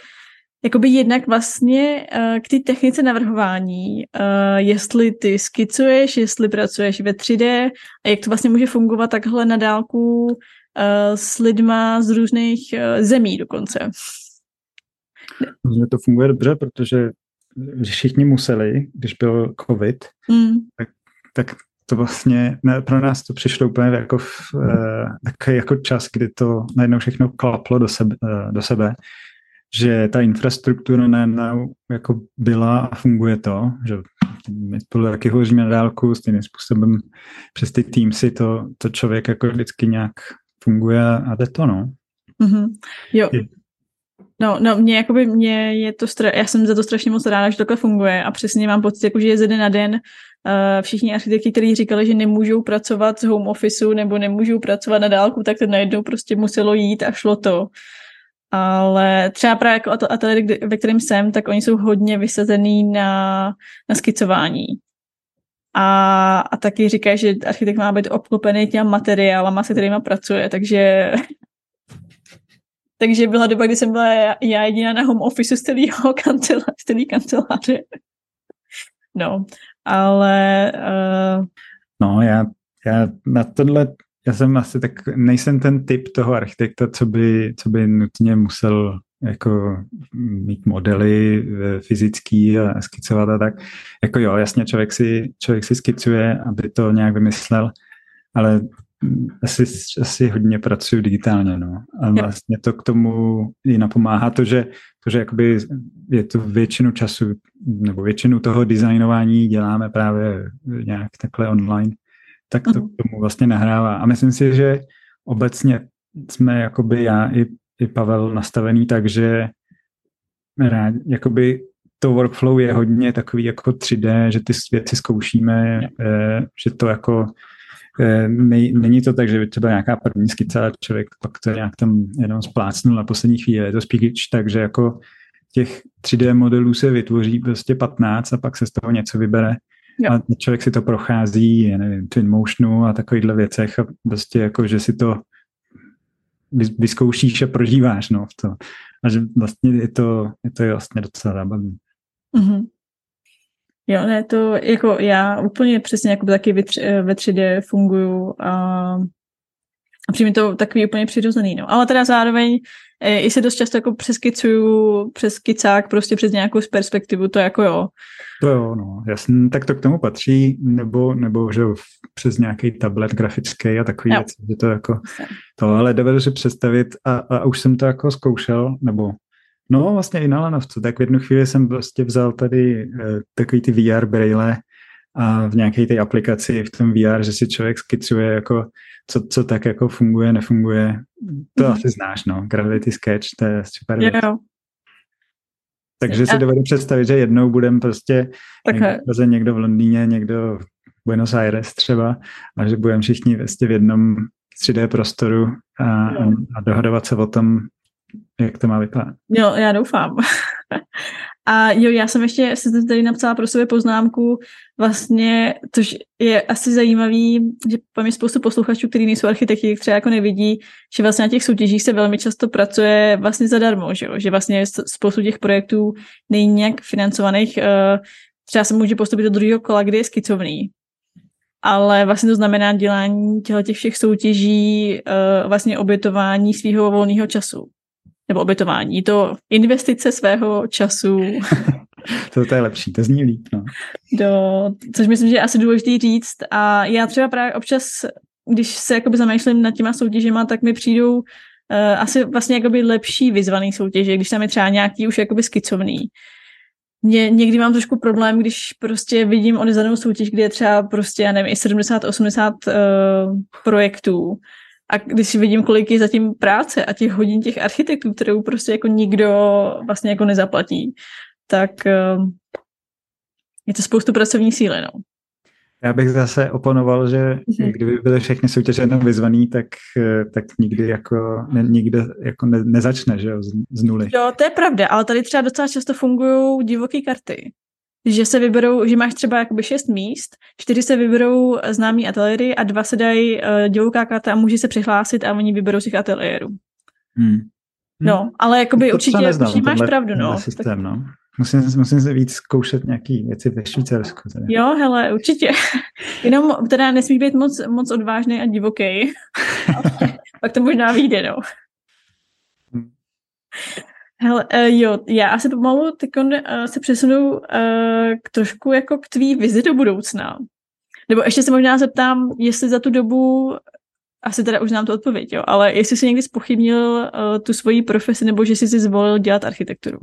jakoby jednak vlastně uh, k té technice navrhování, uh, jestli ty skicuješ, jestli pracuješ ve 3D a jak to vlastně může fungovat takhle na dálku uh, s lidma z různých zemí dokonce.
To funguje dobře, protože všichni museli, když byl covid, mm. tak, tak to vlastně ne, pro nás to přišlo úplně jako, v, eh, jako čas, kdy to najednou všechno klaplo do sebe, eh, do sebe že ta infrastruktura najednou jako byla a funguje to, že my spolu taky hovoříme na dálku, stejným způsobem přes ty Teamsy to, to člověk jako vždycky nějak funguje a jde to, no.
Mm-hmm. Jo. No, no, mě, jakoby, mě je to, stra- já jsem za to strašně moc ráda, že takhle funguje a přesně mám pocit, jako, že je ze dne na den Uh, všichni architekti, kteří říkali, že nemůžou pracovat z home officeu nebo nemůžou pracovat na dálku, tak to najednou prostě muselo jít a šlo to. Ale třeba právě jako ateliér, ve kterém jsem, tak oni jsou hodně vysazený na, na skicování. A, a taky říkají, že architekt má být obklopený těm materiálama, se kterými pracuje, takže takže byla doba, kdy jsem byla já jediná na home office z celého kanceláře. kanceláře. No, ale... Uh...
No, já, já na tohle, já jsem asi tak, nejsem ten typ toho architekta, co by, co by nutně musel jako mít modely eh, fyzický a skicovat a tak. Jako jo, jasně člověk si, člověk si skicuje, aby to nějak vymyslel, ale asi, asi hodně pracuji digitálně, no. A vlastně to k tomu i napomáhá to, že, to, že jakoby je to většinu času, nebo většinu toho designování děláme právě nějak takhle online, tak to mhm. k tomu vlastně nahrává. A myslím si, že obecně jsme jakoby já i, i Pavel nastavený tak, že rád, jakoby to workflow je hodně takový jako 3D, že ty věci zkoušíme, eh, že to jako není to tak, že by třeba nějaká první skica člověk pak to nějak tam jenom splácnul na poslední chvíli. Je to spíš tak, že jako těch 3D modelů se vytvoří prostě 15 a pak se z toho něco vybere. Jo. A člověk si to prochází, já nevím, Twin Motionu a takovýchhle věcech a prostě jako, že si to vyzkoušíš a prožíváš, no, v to. A že vlastně je to, je to vlastně docela zábavné. Mm-hmm.
Jo, ne, to jako já úplně přesně jako taky ve 3D funguju a, a přijme to takový úplně přirozený, no. Ale teda zároveň e, i se dost často jako přeskicuju přes kicák, prostě přes nějakou z perspektivu, to jako jo.
To jo, no, jasně, tak to k tomu patří, nebo, nebo že přes nějaký tablet grafický a takový věc, že to jako to, ale dovedu si představit a, a už jsem to jako zkoušel, nebo No, vlastně i na lanovce. Tak v jednu chvíli jsem vlastně vzal tady eh, takový ty VR braille a v nějaké té aplikaci v tom VR, že si člověk skicuje jako co, co tak jako funguje, nefunguje. To mm-hmm. asi znáš, no. Gravity Sketch, to je super věc. Jo. Takže si dovedu představit, že jednou budeme prostě někdo, někdo v Londýně, někdo v Buenos Aires třeba a že budeme všichni vlastně v jednom 3D prostoru a, a dohodovat se o tom, jak to má vypadat.
Jo, já doufám. A jo, já jsem ještě se tady napsala pro sebe poznámku, vlastně, což je asi zajímavý, že mám je spoustu posluchačů, kteří nejsou architekti, třeba jako nevidí, že vlastně na těch soutěžích se velmi často pracuje vlastně zadarmo, že, jo? že vlastně spoustu těch projektů není nějak financovaných, eh, třeba se může postupit do druhého kola, kdy je skicovný, ale vlastně to znamená dělání těch všech soutěží, eh, vlastně obětování svého volného času nebo obětování. To investice svého času.
to, to je lepší, to zní líp. No.
Do, což myslím, že je asi důležité říct. A já třeba právě občas, když se jakoby zamýšlím nad těma soutěžima, tak mi přijdou uh, asi vlastně jakoby lepší vyzvaný soutěže, když tam je třeba nějaký už jakoby skicovný. Ně, někdy mám trošku problém, když prostě vidím odezvanou soutěž, kde je třeba prostě, já nevím, i 70-80 uh, projektů a když si vidím, kolik je zatím práce a těch hodin těch architektů, kterou prostě jako nikdo vlastně jako nezaplatí, tak uh, je to spoustu pracovní síly, no.
Já bych zase oponoval, že mm-hmm. kdyby byly všechny soutěže jenom vyzvaný, tak, eh, tak nikdy jako, ne, nikde jako ne, nezačne, že jo, z, z nuly.
Jo, to je pravda, ale tady třeba docela často fungují divoké karty. Že se vyberou, že máš třeba jakoby šest míst, čtyři se vyberou známí ateliéry a dva se dají uh, divoká karta a může se přihlásit a oni vyberou z těch ateliérů. Hmm. No, ale jakoby to určitě, neznám, určitě máš pravdu, no.
Systém, tak... no. Musím, musím se víc zkoušet nějaký věci ve Švýcarsku. Teda.
Jo, hele, určitě. Jenom teda nesmí být moc, moc odvážný a divoký. Pak to možná vyjde, no. Hele, uh, jo, já asi pomalu teď uh, se přesunu uh, k trošku jako k tvý vizi do budoucna. Nebo ještě se možná zeptám, jestli za tu dobu, asi teda už znám tu odpověď, jo, ale jestli jsi někdy spochybnil uh, tu svoji profesi, nebo že jsi si zvolil dělat architekturu.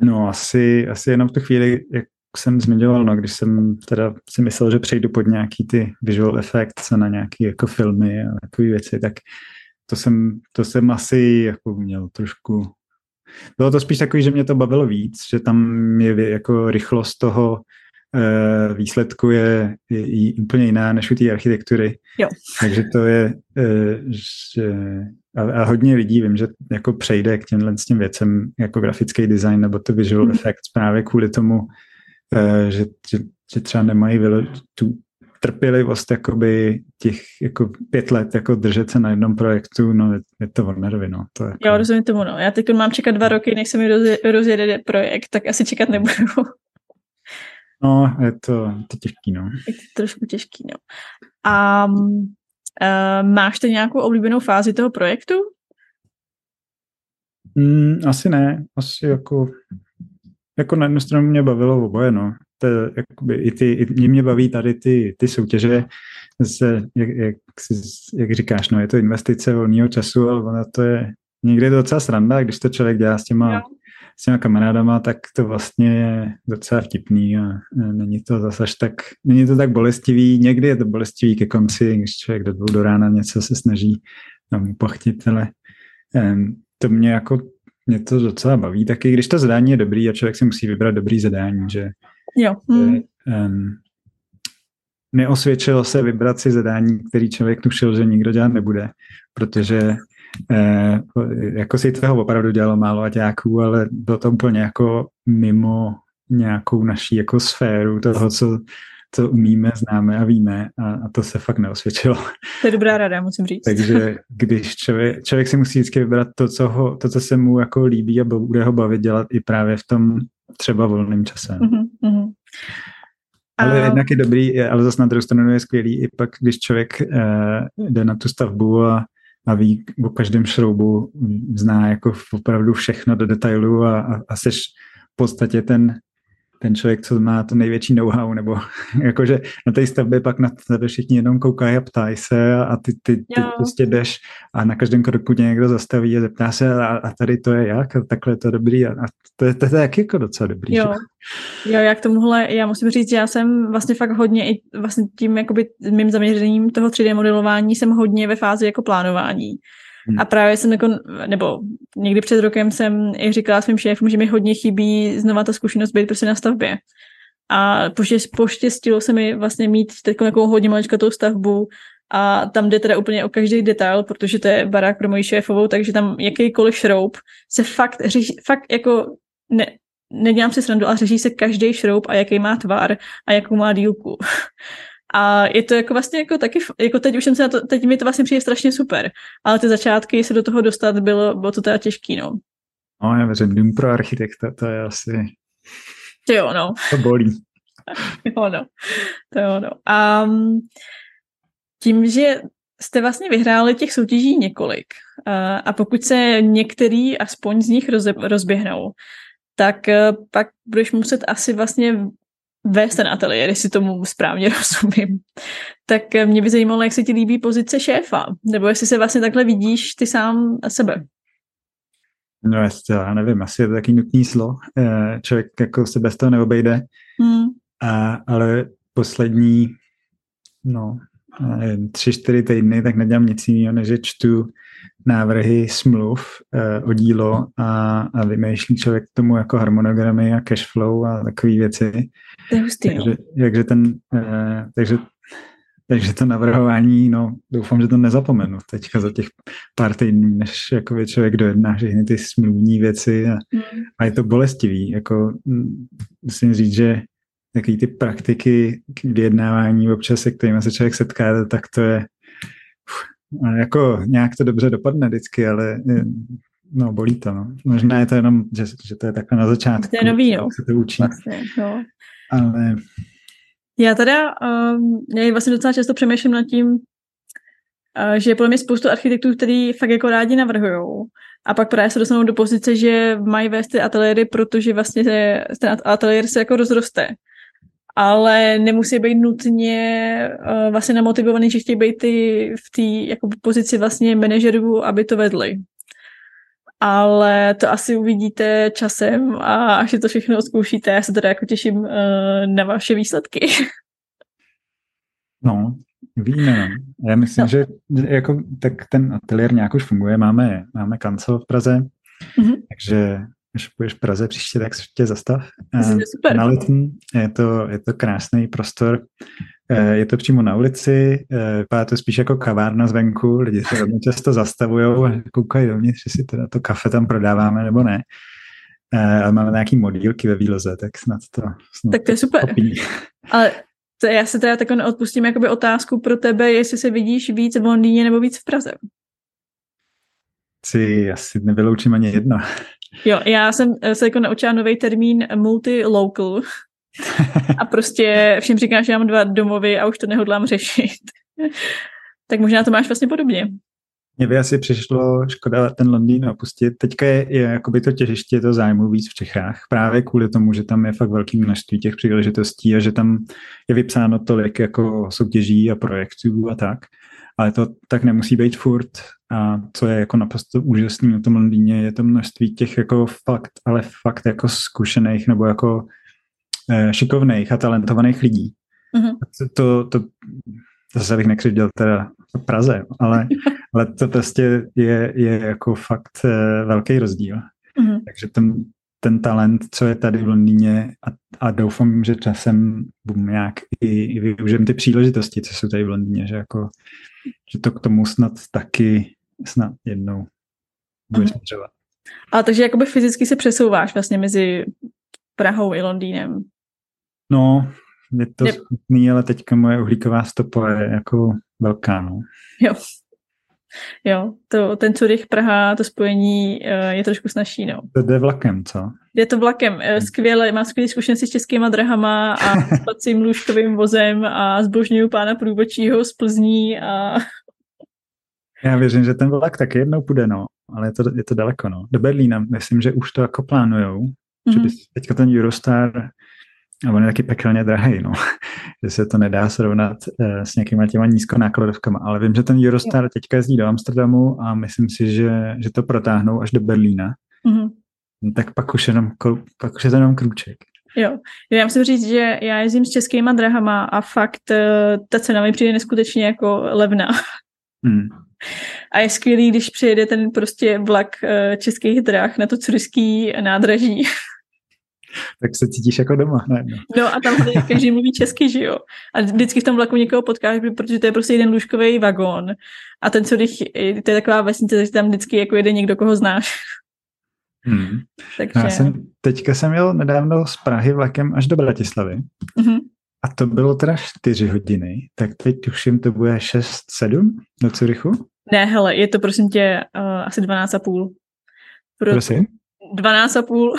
No asi, asi jenom v tu chvíli, jak jsem zmiňoval, no, když jsem teda si myslel, že přejdu pod nějaký ty visual effects a na nějaký jako filmy a takové věci, tak to jsem, to jsem asi jako měl trošku bylo to spíš takový, že mě to bavilo víc, že tam je jako rychlost toho e, výsledku je, je, je úplně jiná než u té architektury.
Jo.
Takže to je, e, že a, a hodně lidí vím, že jako přejde k těmhle s tím věcem jako grafický design nebo to visual mm. effects právě kvůli tomu, uh, že, že, že třeba nemají vylo, tu trpělivost jakoby těch jako pět let jako držet se na jednom projektu, no je, je to Warnerovi, no. To jako...
Já rozumím tomu, no. Já teď mám čekat dva roky, než se mi rozje, rozjede projekt, tak asi čekat nebudu.
No, je to, to těžký, no.
Je to trošku těžký, no. A Uh, máš ty nějakou oblíbenou fázi toho projektu?
Mm, asi ne. Asi jako, jako na jednu stranu mě bavilo oboje, no. To, jakoby, i ty, i mě baví tady ty, ty soutěže, se, jak, jak, jak, říkáš, no, je to investice volného času, ale ono to je někdy to docela sranda, když to člověk dělá s těma, s těma kamarádama, tak to vlastně je docela vtipný a není to zase tak, není to tak bolestivý, někdy je to bolestivý ke konci, když člověk do dvou do rána něco se snaží tam pochtit, ale um, to mě jako, mě to docela baví, taky když to zadání je dobrý a člověk si musí vybrat dobrý zadání, že
jo.
Hmm. um, neosvědčilo se vybrat si zadání, který člověk tušil, že nikdo dělat nebude, protože eh, jako si toho opravdu dělalo málo aťáků, ale bylo to úplně jako mimo nějakou naší jako sféru toho, co, co umíme, známe a víme a, a to se fakt neosvědčilo.
To je dobrá rada, musím říct.
Takže když člověk, člověk si musí vždycky vybrat to co, ho, to, co se mu jako líbí a bude ho bavit dělat i právě v tom třeba volném čase. Mm-hmm. Ale a... jednak je dobrý, ale zase na druhou stranu je skvělý i pak, když člověk uh, jde na tu stavbu a a ví o každém šroubu, zná jako opravdu všechno do detailu a, a, a seš v podstatě ten ten člověk, co má to největší know-how, nebo jakože na té stavbě pak na tebe všichni jenom koukají a ptají se a ty, ty, ty prostě jdeš a na každém kroku tě někdo zastaví a zeptá se a, a tady to je jak a takhle je to dobrý a, a to, je, to, to je jak jako docela dobrý.
Jo. jo, jak tomuhle, já musím říct, já jsem vlastně fakt hodně i vlastně tím jakoby mým zaměřením toho 3D modelování jsem hodně ve fázi jako plánování. Hmm. A právě jsem jako, nebo někdy před rokem jsem i říkala svým šéfům, že mi hodně chybí znova ta zkušenost být prostě na stavbě. A poštěstilo se mi vlastně mít takovou hodně maličkatou stavbu a tam jde teda úplně o každý detail, protože to je barák pro moji šéfovou, takže tam jakýkoliv šroub se fakt, řeší, fakt jako ne, nedělám si srandu, ale řeší se každý šroub a jaký má tvar a jakou má dílku. A je to jako vlastně jako taky, jako teď už jsem se na to, teď mi to vlastně přijde strašně super, ale ty začátky se do toho dostat bylo, bylo to teda těžký, no.
No, já věřím, dům pro architekta, to je asi...
To jo, no.
To bolí.
jo, no. To jo, no. A tím, že jste vlastně vyhráli těch soutěží několik a, pokud se některý aspoň z nich rozběhnou, tak pak budeš muset asi vlastně vést ten ateliér, jestli tomu správně rozumím. Tak mě by zajímalo, jak se ti líbí pozice šéfa, nebo jestli se vlastně takhle vidíš ty sám sebe.
No já nevím, asi je to taky nutný slo. Eh, člověk jako se bez toho neobejde. Hmm. A, ale poslední no, tři, čtyři týdny, tak nedělám nic jiného, než čtu návrhy smluv eh, o dílo a, a vymýšlí člověk k tomu jako harmonogramy a cashflow a takové věci.
To je hustý,
takže, takže, ten, eh, takže, takže to navrhování, no doufám, že to nezapomenu teďka za těch pár týdnů, než jako člověk dojedná všechny ty smluvní věci a, mm. a je to bolestivý. Jako, mm, musím říct, že takový ty praktiky k vyjednávání občas, se kterými se člověk setká, tak to je jako nějak to dobře dopadne vždycky, ale no, bolí to. No. Možná je to jenom, že, že to je takhle na začátku.
To je nový, no.
Se to učí.
Vlastně, no.
Ale...
Já teda, um, já vlastně docela často přemýšlím nad tím, uh, že je podle mě spoustu architektů, který fakt jako rádi navrhují. A pak právě se dostanou do pozice, že mají vést ty ateliéry, protože vlastně ten ateliér se jako rozroste ale nemusí být nutně uh, vlastně namotivovaný, že chtějí být ty v té jako pozici vlastně manažerů, aby to vedli. Ale to asi uvidíte časem a až si to všechno zkoušíte, já se teda jako těším uh, na vaše výsledky.
No, víme. No. Já myslím, no. že jako, tak ten ateliér nějak už funguje. Máme, máme kancel v Praze, mm-hmm. takže když budeš v Praze příště, tak tě zastav.
Super.
Na letní je to, je to krásný prostor. Eh, je to přímo na ulici, eh, vypadá to spíš jako kavárna zvenku, lidi se velmi často zastavují a koukají dovnitř, jestli teda to kafe tam prodáváme nebo ne. Eh, ale máme nějaký modílky ve výloze, tak snad to snad
Tak to je super. Popí. Ale to já se teda takhle odpustím jakoby otázku pro tebe, jestli se vidíš víc v Londýně nebo víc v Praze.
Si asi nevyloučím ani jedno.
Jo, já jsem eh, se jako naučila nový termín multi-local a prostě všem říkám, že mám dva domovy a už to nehodlám řešit. tak možná to máš vlastně podobně.
Mně by asi přišlo škoda ten Londýn opustit. Teďka je, je jakoby to těžiště to zájmu víc v Čechách, právě kvůli tomu, že tam je fakt velký množství těch příležitostí a že tam je vypsáno tolik jako soutěží a projektů a tak ale to tak nemusí být furt. A co je jako naprosto úžasný na tom Londýně, je to množství těch jako fakt, ale fakt jako zkušených nebo jako eh, šikovných a talentovaných lidí. Mm-hmm. To, to, to zase bych nekřivděl teda v Praze, ale, ale to prostě je, je jako fakt eh, velký rozdíl. Mm-hmm. Takže ten, ten talent, co je tady v Londýně a, a doufám, že časem budu nějak i, i využijem ty příležitosti, co jsou tady v Londýně, že jako že to k tomu snad taky snad jednou bude směřovat.
A takže jakoby fyzicky se přesouváš vlastně mezi Prahou i Londýnem.
No, je to smutný, ale teďka moje uhlíková stopa je jako velká, no.
Jo. Jo, to, ten Curych Praha, to spojení uh, je trošku snažší, no.
To jde vlakem, co?
Je to vlakem, uh, skvěle, mám skvělé zkušenosti s českýma drahama a s pacím lůžkovým vozem a zbožňuju pána průbočího z Plzní a...
Já věřím, že ten vlak taky jednou půjde, no, ale je to, je to daleko, no. Do Berlína, myslím, že už to jako plánujou, mm-hmm. že by teďka ten Eurostar a on je taky pekelně drahý, no. že se to nedá srovnat uh, s nějakýma těma nízkonákladovkama, ale vím, že ten Eurostar teďka jezdí do Amsterdamu a myslím si, že, že to protáhnou až do Berlína. Mm-hmm. No, tak pak už, jenom, pak už je to jenom krůček.
Jo, já musím říct, že já jezdím s českýma drahama a fakt uh, ta cena mi přijde neskutečně jako levná. Hmm. A je skvělý, když přijede ten prostě vlak uh, českých drah na to curský nádraží
tak se cítíš jako doma. Ne, no.
no a tam každý mluví česky, že jo. A vždycky v tom vlaku někoho potkáš, protože to je prostě jeden lůžkový vagón. A ten, co když, to je taková vesnice, takže tam vždycky jako jede někdo, koho znáš.
Hmm. Takže... Já jsem, teďka jsem jel nedávno z Prahy vlakem až do Bratislavy. Mm-hmm. A to bylo teda 4 hodiny, tak teď tuším, to bude 6-7 do Curychu.
Ne, hele, je to prosím tě uh, asi 12,5.
Pro... Prosím?
12,5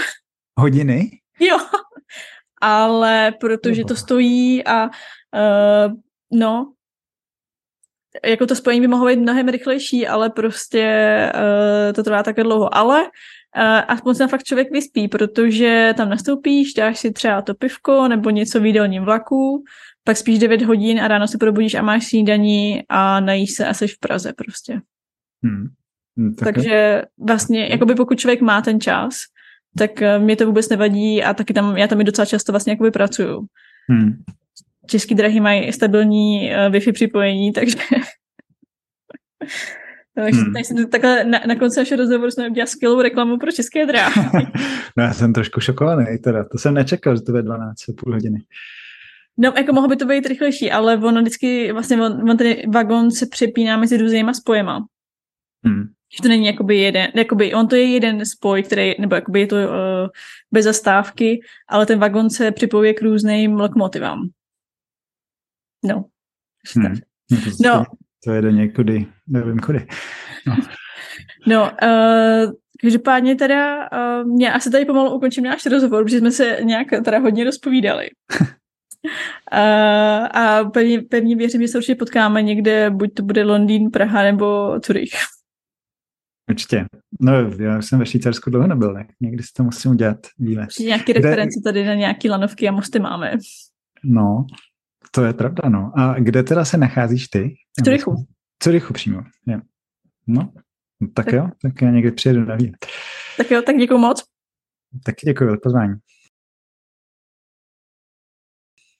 hodiny?
Jo, ale protože to stojí a uh, no, jako to spojení by mohlo být mnohem rychlejší, ale prostě uh, to trvá také dlouho. Ale aspoň se fakt člověk vyspí, protože tam nastoupíš, dáš si třeba to pivko nebo něco v jídelním vlaku, pak spíš 9 hodin a ráno se probudíš a máš snídaní a najíš se a jsi v Praze prostě. Hmm. Hmm, tak Takže vlastně, jakoby pokud člověk má ten čas, tak eh, mě to vůbec nevadí a taky tam, já tam i docela často vlastně jakoby pracuju. Hmm. Český drahy mají stabilní uh, Wi-Fi připojení, takže takže hmm. jsem takhle na, na konci našeho rozhovoru jsme udělali skvělou reklamu pro české dráhy.
no já jsem trošku šokovaný, teda. to jsem nečekal, že to je 12 půl hodiny.
No, jako mohlo by to být rychlejší, ale ono vždycky, vlastně on, on ten vagon se přepíná mezi různýma spojema. Hmm. Že to není jakoby jeden, jakoby on to je jeden spoj, který, nebo jakoby je to uh, bez zastávky, ale ten vagon se připojuje k různým lokomotivám. No.
Hmm. No. To je do někudy, nevím kudy. No,
no uh, každopádně teda uh, já asi tady pomalu ukončím náš rozhovor, protože jsme se nějak teda hodně rozpovídali. Uh, a pevně, pevně věřím, že se určitě potkáme někde, buď to bude Londýn, Praha nebo Turych.
Určitě. No, já jsem ve Švýcarsku dlouho nebyl, tak někdy si to musím udělat výlet.
Nějaké Kde... reference tady na nějaké lanovky a mosty máme.
No, to je pravda, no. A kde teda se nacházíš ty?
V Turychu.
V Turychu přímo, je. No, tak, tak jo, tak já někdy přijedu na výlet.
Tak jo, tak děkuji moc.
Taky děkuji za pozvání.